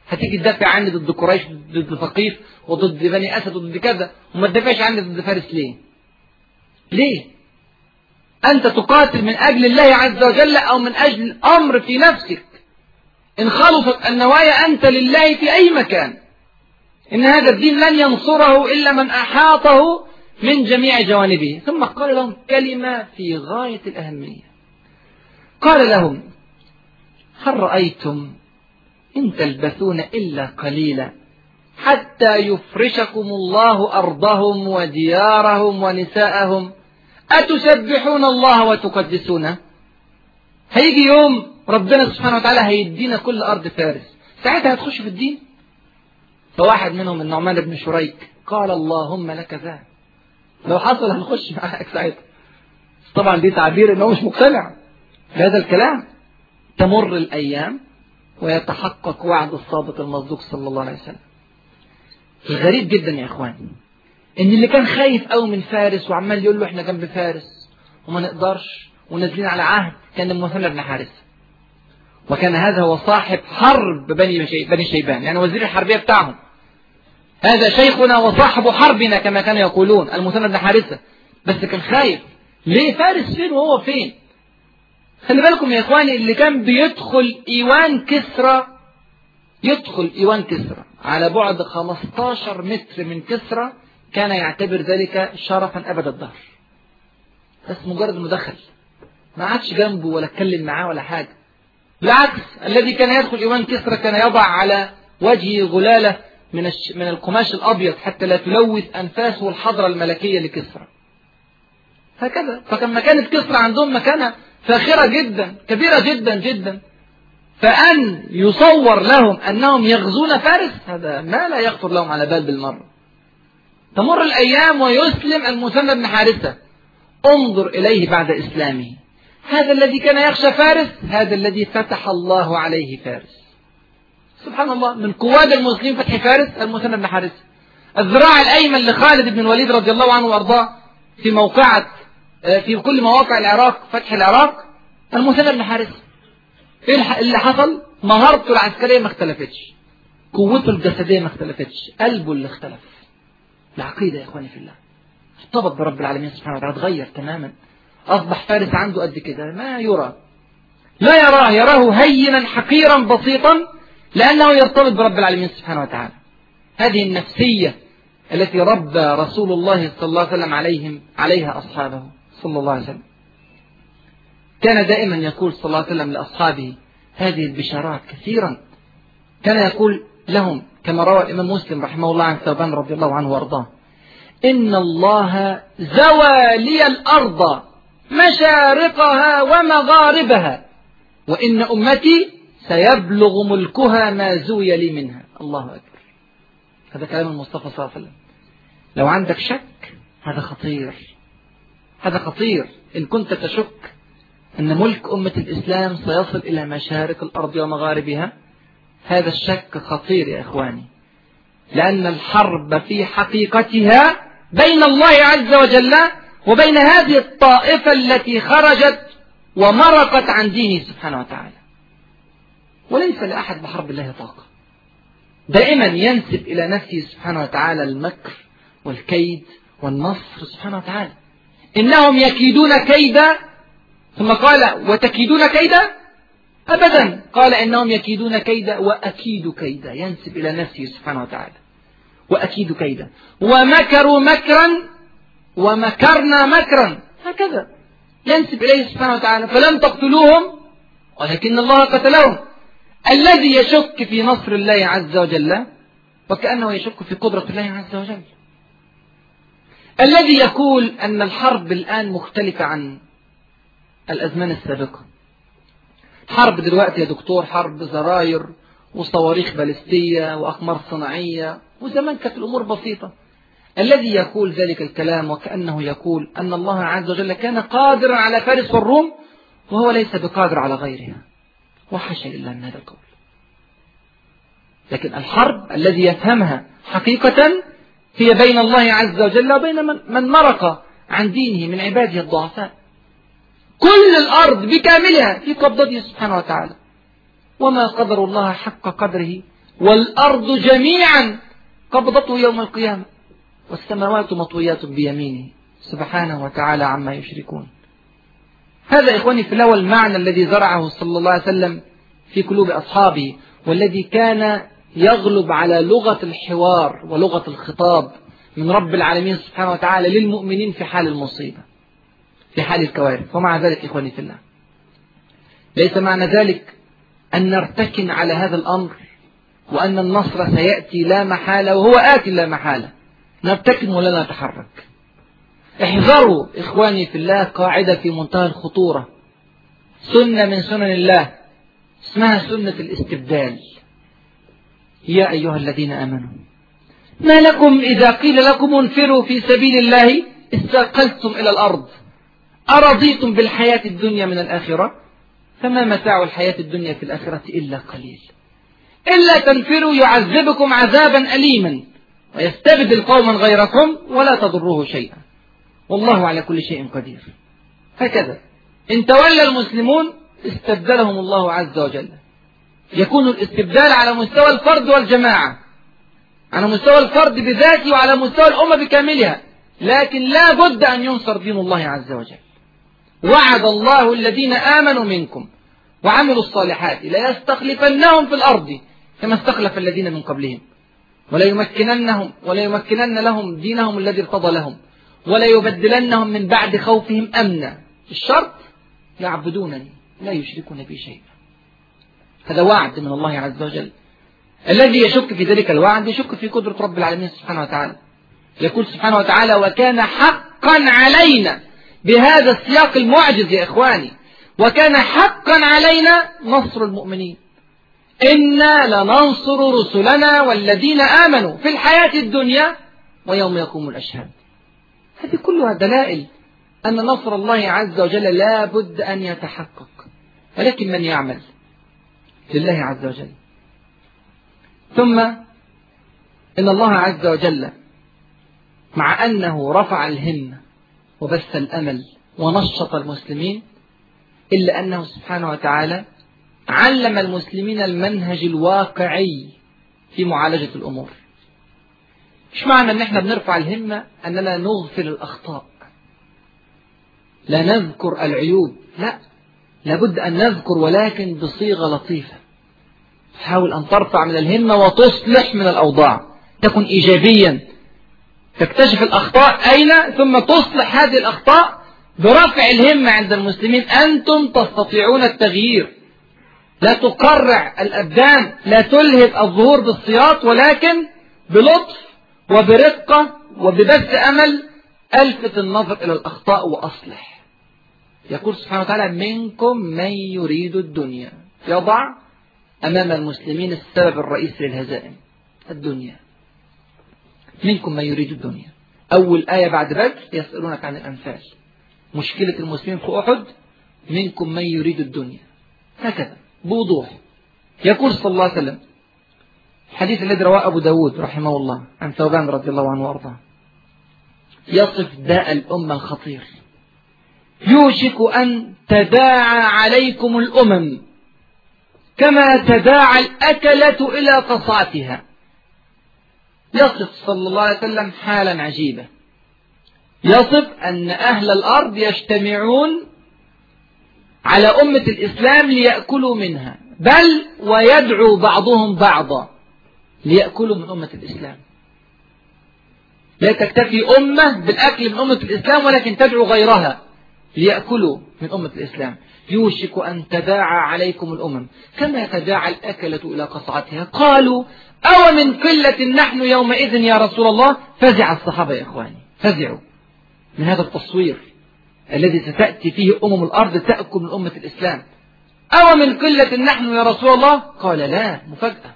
[SPEAKER 4] هتيجي تدافع عني ضد قريش ضد ثقيف وضد بني أسد وضد كذا وما تدافعش عني ضد فارس ليه ليه أنت تقاتل من أجل الله عز وجل أو من أجل أمر في نفسك إن خلصت النوايا أنت لله في أي مكان إن هذا الدين لن ينصره إلا من أحاطه من جميع جوانبه ثم قال لهم كلمة في غاية الأهمية قال لهم هل رأيتم إن تلبثون إلا قليلا حتى يفرشكم الله أرضهم وديارهم ونساءهم أتسبحون الله وتقدسونه هيجي يوم ربنا سبحانه وتعالى هيدينا كل أرض فارس ساعتها هتخش في الدين فواحد منهم النعمان بن شريك قال اللهم لك ذا لو حصل هنخش معاك ساعتها طبعا دي تعبير انه مش مقتنع بهذا الكلام تمر الأيام ويتحقق وعد الصادق المصدوق صلى الله عليه وسلم الغريب جدا يا اخوان ان اللي كان خايف قوي من فارس وعمال يقول له احنا جنب فارس وما نقدرش ونازلين على عهد كان المثنى بن حارثه وكان هذا هو صاحب حرب بني بني شيبان يعني وزير الحربية بتاعهم هذا شيخنا وصاحب حربنا كما كانوا يقولون المثنى بن حارثة بس كان خايف ليه فارس فين وهو فين خلي بالكم يا اخواني اللي كان بيدخل ايوان كسرى يدخل ايوان كسرى على بعد 15 متر من كسرى كان يعتبر ذلك شرفا ابد الدهر بس مجرد مدخل ما عادش جنبه ولا اتكلم معاه ولا حاجه بالعكس الذي كان يدخل إيوان كسرى كان يضع على وجهه غلالة من من القماش الأبيض حتى لا تلوث أنفاسه الحضرة الملكية لكسرى هكذا فكان مكانة كسرى عندهم مكانة فاخرة جدا كبيرة جدا جدا فأن يصور لهم أنهم يغزون فارس هذا ما لا يخطر لهم على بال بالمرة تمر الأيام ويسلم المثنى بن حارثة انظر إليه بعد إسلامه هذا الذي كان يخشى فارس هذا الذي فتح الله عليه فارس سبحان الله من قواد المسلمين فتح فارس المثنى بن حارث الذراع الأيمن لخالد بن الوليد رضي الله عنه وأرضاه في موقعة آه، في كل مواقع العراق فتح العراق المثنى بن حارث إيه اللي حصل مهارته العسكرية ما اختلفتش قوته الجسدية ما اختلفتش قلبه اللي اختلف العقيدة يا إخواني في الله ارتبط برب العالمين سبحانه وتعالى اتغير تماما أصبح فارس عنده قد كده ما يرى لا يراه يراه هينا حقيرا بسيطا لأنه يرتبط برب العالمين سبحانه وتعالى هذه النفسية التي ربى رسول الله صلى الله عليه وسلم عليهم عليها أصحابه صلى الله عليه وسلم كان دائما يقول صلى الله عليه وسلم لأصحابه هذه البشارات كثيرا كان يقول لهم كما روى الإمام مسلم رحمه الله عن ثوبان رضي الله عنه وأرضاه إن الله زوى لي الأرض مشارقها ومغاربها وإن أمتي سيبلغ ملكها ما زوي لي منها الله أكبر هذا كلام المصطفى صلى الله عليه وسلم لو عندك شك هذا خطير هذا خطير إن كنت تشك أن ملك أمة الإسلام سيصل إلى مشارق الأرض ومغاربها هذا الشك خطير يا إخواني لأن الحرب في حقيقتها بين الله عز وجل وبين هذه الطائفة التي خرجت ومرقت عن دينه سبحانه وتعالى وليس لأحد بحرب الله طاقة دائما ينسب إلى نفسه سبحانه وتعالى المكر والكيد والنصر سبحانه وتعالى إنهم يكيدون كيدا ثم قال وتكيدون كيدا أبدا قال إنهم يكيدون كيدا وأكيد كيدا ينسب إلى نفسه سبحانه وتعالى وأكيد كيدا ومكروا مكرا ومكرنا مكرا هكذا ينسب إليه سبحانه وتعالى فلم تقتلوهم ولكن الله قتلهم الذي يشك في نصر الله عز وجل وكأنه يشك في قدرة الله عز وجل الذي يقول أن الحرب الآن مختلفة عن الأزمان السابقة حرب دلوقتي يا دكتور حرب زراير وصواريخ بالستية وأقمار صناعية وزمان كانت الأمور بسيطة الذي يقول ذلك الكلام وكأنه يقول أن الله عز وجل كان قادرا على فارس والروم وهو ليس بقادر على غيرها وحاشا إلا من هذا القول لكن الحرب الذي يفهمها حقيقة هي بين الله عز وجل وبين من مرق عن دينه من عباده الضعفاء كل الأرض بكاملها في قبضته سبحانه وتعالى وما قدر الله حق قدره والأرض جميعا قبضته يوم القيامة والسماوات مطويات بيمينه سبحانه وتعالى عما يشركون هذا إخواني في الأول المعنى الذي زرعه صلى الله عليه وسلم في قلوب أصحابه والذي كان يغلب على لغة الحوار ولغة الخطاب من رب العالمين سبحانه وتعالى للمؤمنين في حال المصيبة في حال الكوارث ومع ذلك إخواني في الله ليس معنى ذلك أن نرتكن على هذا الأمر وأن النصر سيأتي لا محالة وهو آت لا محالة نرتكن ولا نتحرك احذروا إخواني في الله قاعدة في منتهى الخطورة سنة من سنن الله اسمها سنة الاستبدال يا أيها الذين آمنوا ما لكم إذا قيل لكم انفروا في سبيل الله استقلتم إلى الأرض أرضيتم بالحياة الدنيا من الآخرة فما متاع الحياة الدنيا في الآخرة إلا قليل إلا تنفروا يعذبكم عذابا أليما ويستبدل قوما غيركم ولا تضره شيئا والله على كل شيء قدير هكذا إن تولى المسلمون استبدلهم الله عز وجل يكون الاستبدال على مستوى الفرد والجماعة على مستوى الفرد بذاته وعلى مستوى الأمة بكاملها لكن لا بد أن ينصر دين الله عز وجل وعد الله الذين آمنوا منكم وعملوا الصالحات ليستخلفنهم في الأرض كما استخلف الذين من قبلهم وليمكننهم وليمكنن لهم دينهم الذي ارتضى لهم وليبدلنهم من بعد خوفهم أمنا الشرط يعبدونني لا يشركون بي شيئا هذا وعد من الله عز وجل الذي يشك في ذلك الوعد يشك في قدرة رب العالمين سبحانه وتعالى يقول سبحانه وتعالى وكان حقا علينا بهذا السياق المعجز يا إخواني وكان حقا علينا نصر المؤمنين إنا لننصر رسلنا والذين آمنوا في الحياة الدنيا ويوم يقوم الأشهاد هذه كلها دلائل أن نصر الله عز وجل لا بد أن يتحقق ولكن من يعمل لله عز وجل ثم إن الله عز وجل مع أنه رفع الهمة وبث الأمل ونشط المسلمين إلا أنه سبحانه وتعالى علم المسلمين المنهج الواقعي في معالجة الأمور مش معنى ان احنا بنرفع الهمة اننا نغفل الاخطاء لا نذكر العيوب لا لابد ان نذكر ولكن بصيغة لطيفة تحاول ان ترفع من الهمة وتصلح من الاوضاع تكن ايجابيا تكتشف الاخطاء اين ثم تصلح هذه الاخطاء برفع الهمة عند المسلمين انتم تستطيعون التغيير لا تقرع الأبدان لا تلهب الظهور بالصياط ولكن بلطف وبرقة وببث أمل ألفت النظر إلى الأخطاء وأصلح يقول سبحانه وتعالى منكم من يريد الدنيا يضع أمام المسلمين السبب الرئيسي للهزائم الدنيا منكم من يريد الدنيا أول آية بعد بدر يسألونك عن الأنفال مشكلة المسلمين في أحد منكم من يريد الدنيا هكذا بوضوح يقول صلى الله عليه وسلم الحديث الذي رواه أبو داود رحمه الله عن ثوبان رضي الله عنه وأرضاه يصف داء الأمة الخطير يوشك أن تداعى عليكم الأمم كما تداعى الأكلة إلى قصعتها يصف صلى الله عليه وسلم حالا عجيبة يصف أن أهل الأرض يجتمعون على أمة الإسلام ليأكلوا منها بل ويدعو بعضهم بعضا ليأكلوا من أمة الإسلام لا تكتفي أمة بالأكل من أمة الإسلام ولكن تدعو غيرها ليأكلوا من أمة الإسلام يوشك أن تداعى عليكم الأمم كما تداعى الأكلة إلى قصعتها قالوا أو من قلة نحن يومئذ يا رسول الله فزع الصحابة يا إخواني فزعوا من هذا التصوير الذي ستأتي فيه أمم الأرض تأكل من أمة الإسلام أو من قلة نحن يا رسول الله قال لا مفاجأة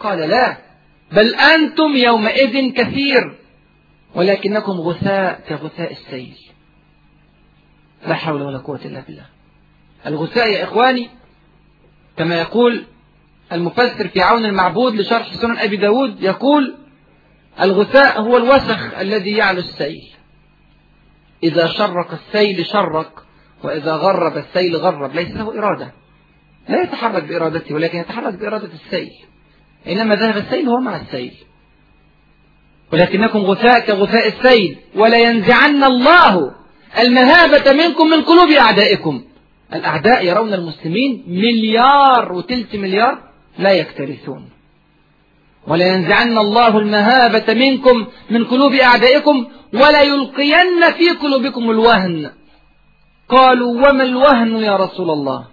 [SPEAKER 4] قال لا بل أنتم يومئذ كثير ولكنكم غثاء كغثاء السيل لا حول ولا قوة إلا بالله الغثاء يا إخواني كما يقول المفسر في عون المعبود لشرح سنن أبي داود يقول الغثاء هو الوسخ الذي يعلو السيل إذا شرق السيل شرق وإذا غرب السيل غرب ليس له إرادة لا يتحرك بإرادته ولكن يتحرك بإرادة السيل إنما ذهب السيل هو مع السيل ولكنكم غثاء كغثاء السيل ولينزعن الله المهابة منكم من قلوب أعدائكم الأعداء يرون المسلمين مليار وثلث مليار لا يكترثون ولينزعن الله المهابة منكم من قلوب أعدائكم وليلقين في قلوبكم الوهن قالوا وما الوهن يا رسول الله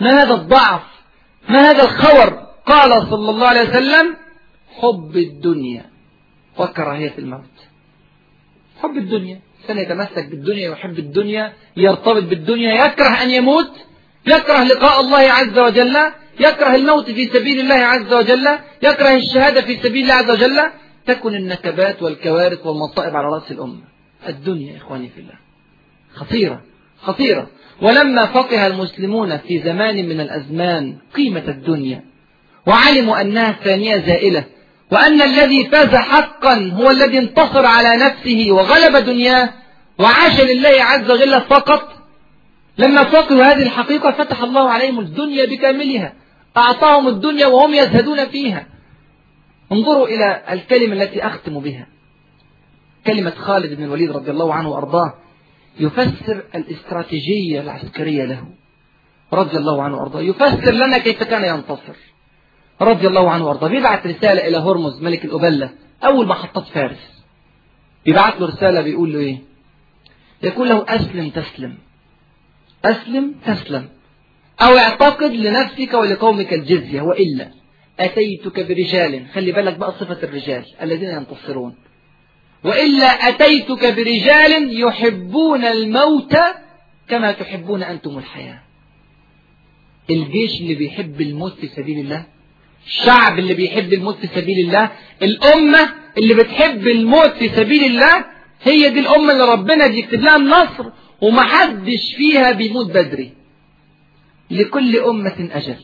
[SPEAKER 4] ما هذا الضعف ما هذا الخور قال صلى الله عليه وسلم حب الدنيا وكراهية الموت حب الدنيا كان يتمسك بالدنيا يحب الدنيا يرتبط بالدنيا يكره أن يموت يكره لقاء الله عز وجل يكره الموت في سبيل الله عز وجل يكره الشهادة في سبيل الله عز وجل تكن النكبات والكوارث والمصائب على رأس الأمة الدنيا إخواني في الله خطيرة خطيرة ولما فقه المسلمون في زمان من الأزمان قيمة الدنيا وعلموا أنها الثانية زائلة وأن الذي فاز حقا هو الذي انتصر على نفسه وغلب دنياه وعاش لله عز وجل فقط لما فقهوا هذه الحقيقة فتح الله عليهم الدنيا بكاملها أعطاهم الدنيا وهم يزهدون فيها انظروا إلى الكلمة التي أختم بها كلمة خالد بن الوليد رضي الله عنه وأرضاه يفسر الاستراتيجية العسكرية له رضي الله عنه وأرضاه يفسر لنا كيف كان ينتصر رضي الله عنه وأرضاه بيبعث رسالة إلى هرمز ملك الأبلة أول محطات فارس بيبعث له رسالة بيقول له إيه يقول له أسلم تسلم أسلم تسلم أو اعتقد لنفسك ولقومك الجزية وإلا أتيتك برجال خلي بالك بقى صفة الرجال الذين ينتصرون وإلا أتيتك برجال يحبون الموت كما تحبون أنتم الحياة الجيش اللي بيحب الموت في سبيل الله الشعب اللي بيحب الموت في سبيل الله الأمة اللي بتحب الموت في سبيل الله هي دي الأمة اللي ربنا بيكتب لها النصر ومحدش فيها بيموت بدري لكل أمة أجل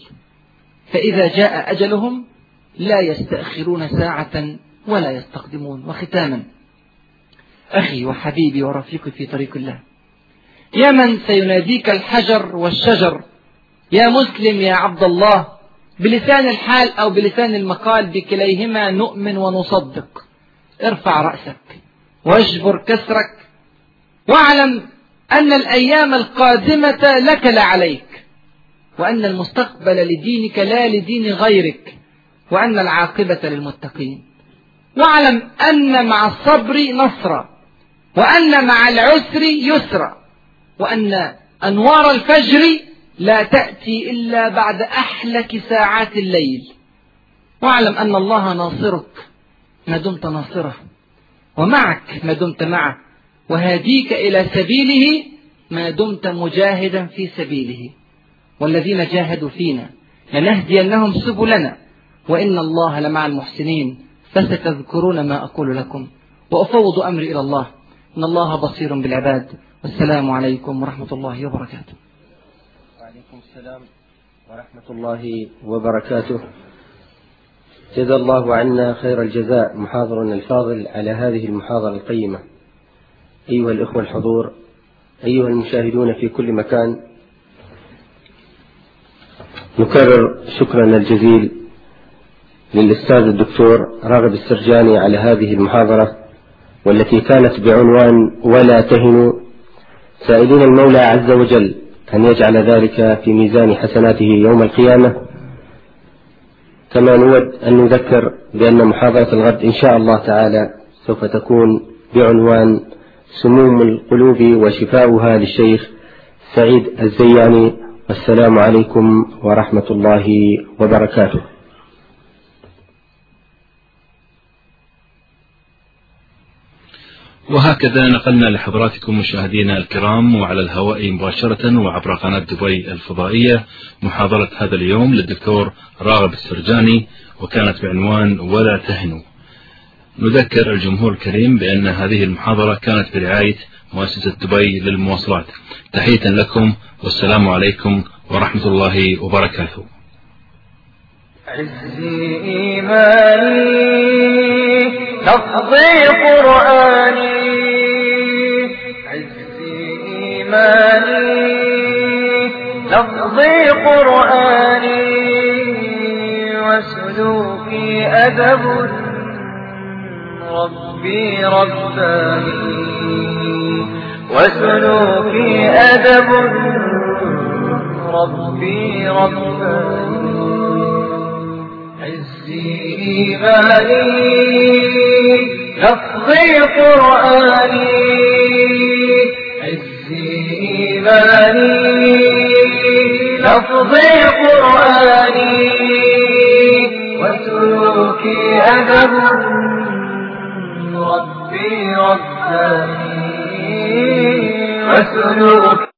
[SPEAKER 4] فإذا جاء أجلهم لا يستأخرون ساعة ولا يستقدمون وختاما أخي وحبيبي ورفيقي في طريق الله يا من سيناديك الحجر والشجر يا مسلم يا عبد الله بلسان الحال أو بلسان المقال بكليهما نؤمن ونصدق ارفع رأسك واجبر كسرك واعلم أن الأيام القادمة لك لا عليك وأن المستقبل لدينك لا لدين غيرك وأن العاقبة للمتقين واعلم أن مع الصبر نصرا وأن مع العسر يسرا وأن أنوار الفجر لا تأتي إلا بعد أحلك ساعات الليل واعلم أن الله ناصرك ما دمت ناصره ومعك ما دمت معه وهاديك إلى سبيله ما دمت مجاهدا في سبيله والذين جاهدوا فينا لنهدينهم سبلنا وإن الله لمع المحسنين فستذكرون ما أقول لكم وأفوض أمري إلى الله إن الله بصير بالعباد والسلام عليكم ورحمة الله وبركاته
[SPEAKER 5] وعليكم السلام ورحمة الله وبركاته جزا الله عنا خير الجزاء محاضرنا الفاضل على هذه المحاضرة القيمة أيها الإخوة الحضور أيها المشاهدون في كل مكان نكرر شكرنا الجزيل للأستاذ الدكتور راغب السرجاني على هذه المحاضرة والتي كانت بعنوان ولا تهنوا سائلين المولى عز وجل أن يجعل ذلك في ميزان حسناته يوم القيامة كما نود أن نذكر بأن محاضرة الغد إن شاء الله تعالى سوف تكون بعنوان سموم القلوب وشفاؤها للشيخ سعيد الزياني السلام عليكم ورحمة الله وبركاته
[SPEAKER 6] وهكذا نقلنا لحضراتكم مشاهدينا الكرام وعلى الهواء مباشرة وعبر قناة دبي الفضائية محاضرة هذا اليوم للدكتور راغب السرجاني وكانت بعنوان ولا تهنوا نذكر الجمهور الكريم بأن هذه المحاضرة كانت برعاية مؤسسة دبي للمواصلات تحية لكم والسلام عليكم ورحمة الله وبركاته
[SPEAKER 7] عزي إيماني لفظي قرآني عزي إيماني لفظي قرآني وسلوكي أدب ربي رباني وسلوكي أدب ربي رباني عزي إيماني لفظي قرآني عزي إيماني لفظي قرآني وسلوكي أدب ربي رباني أسلك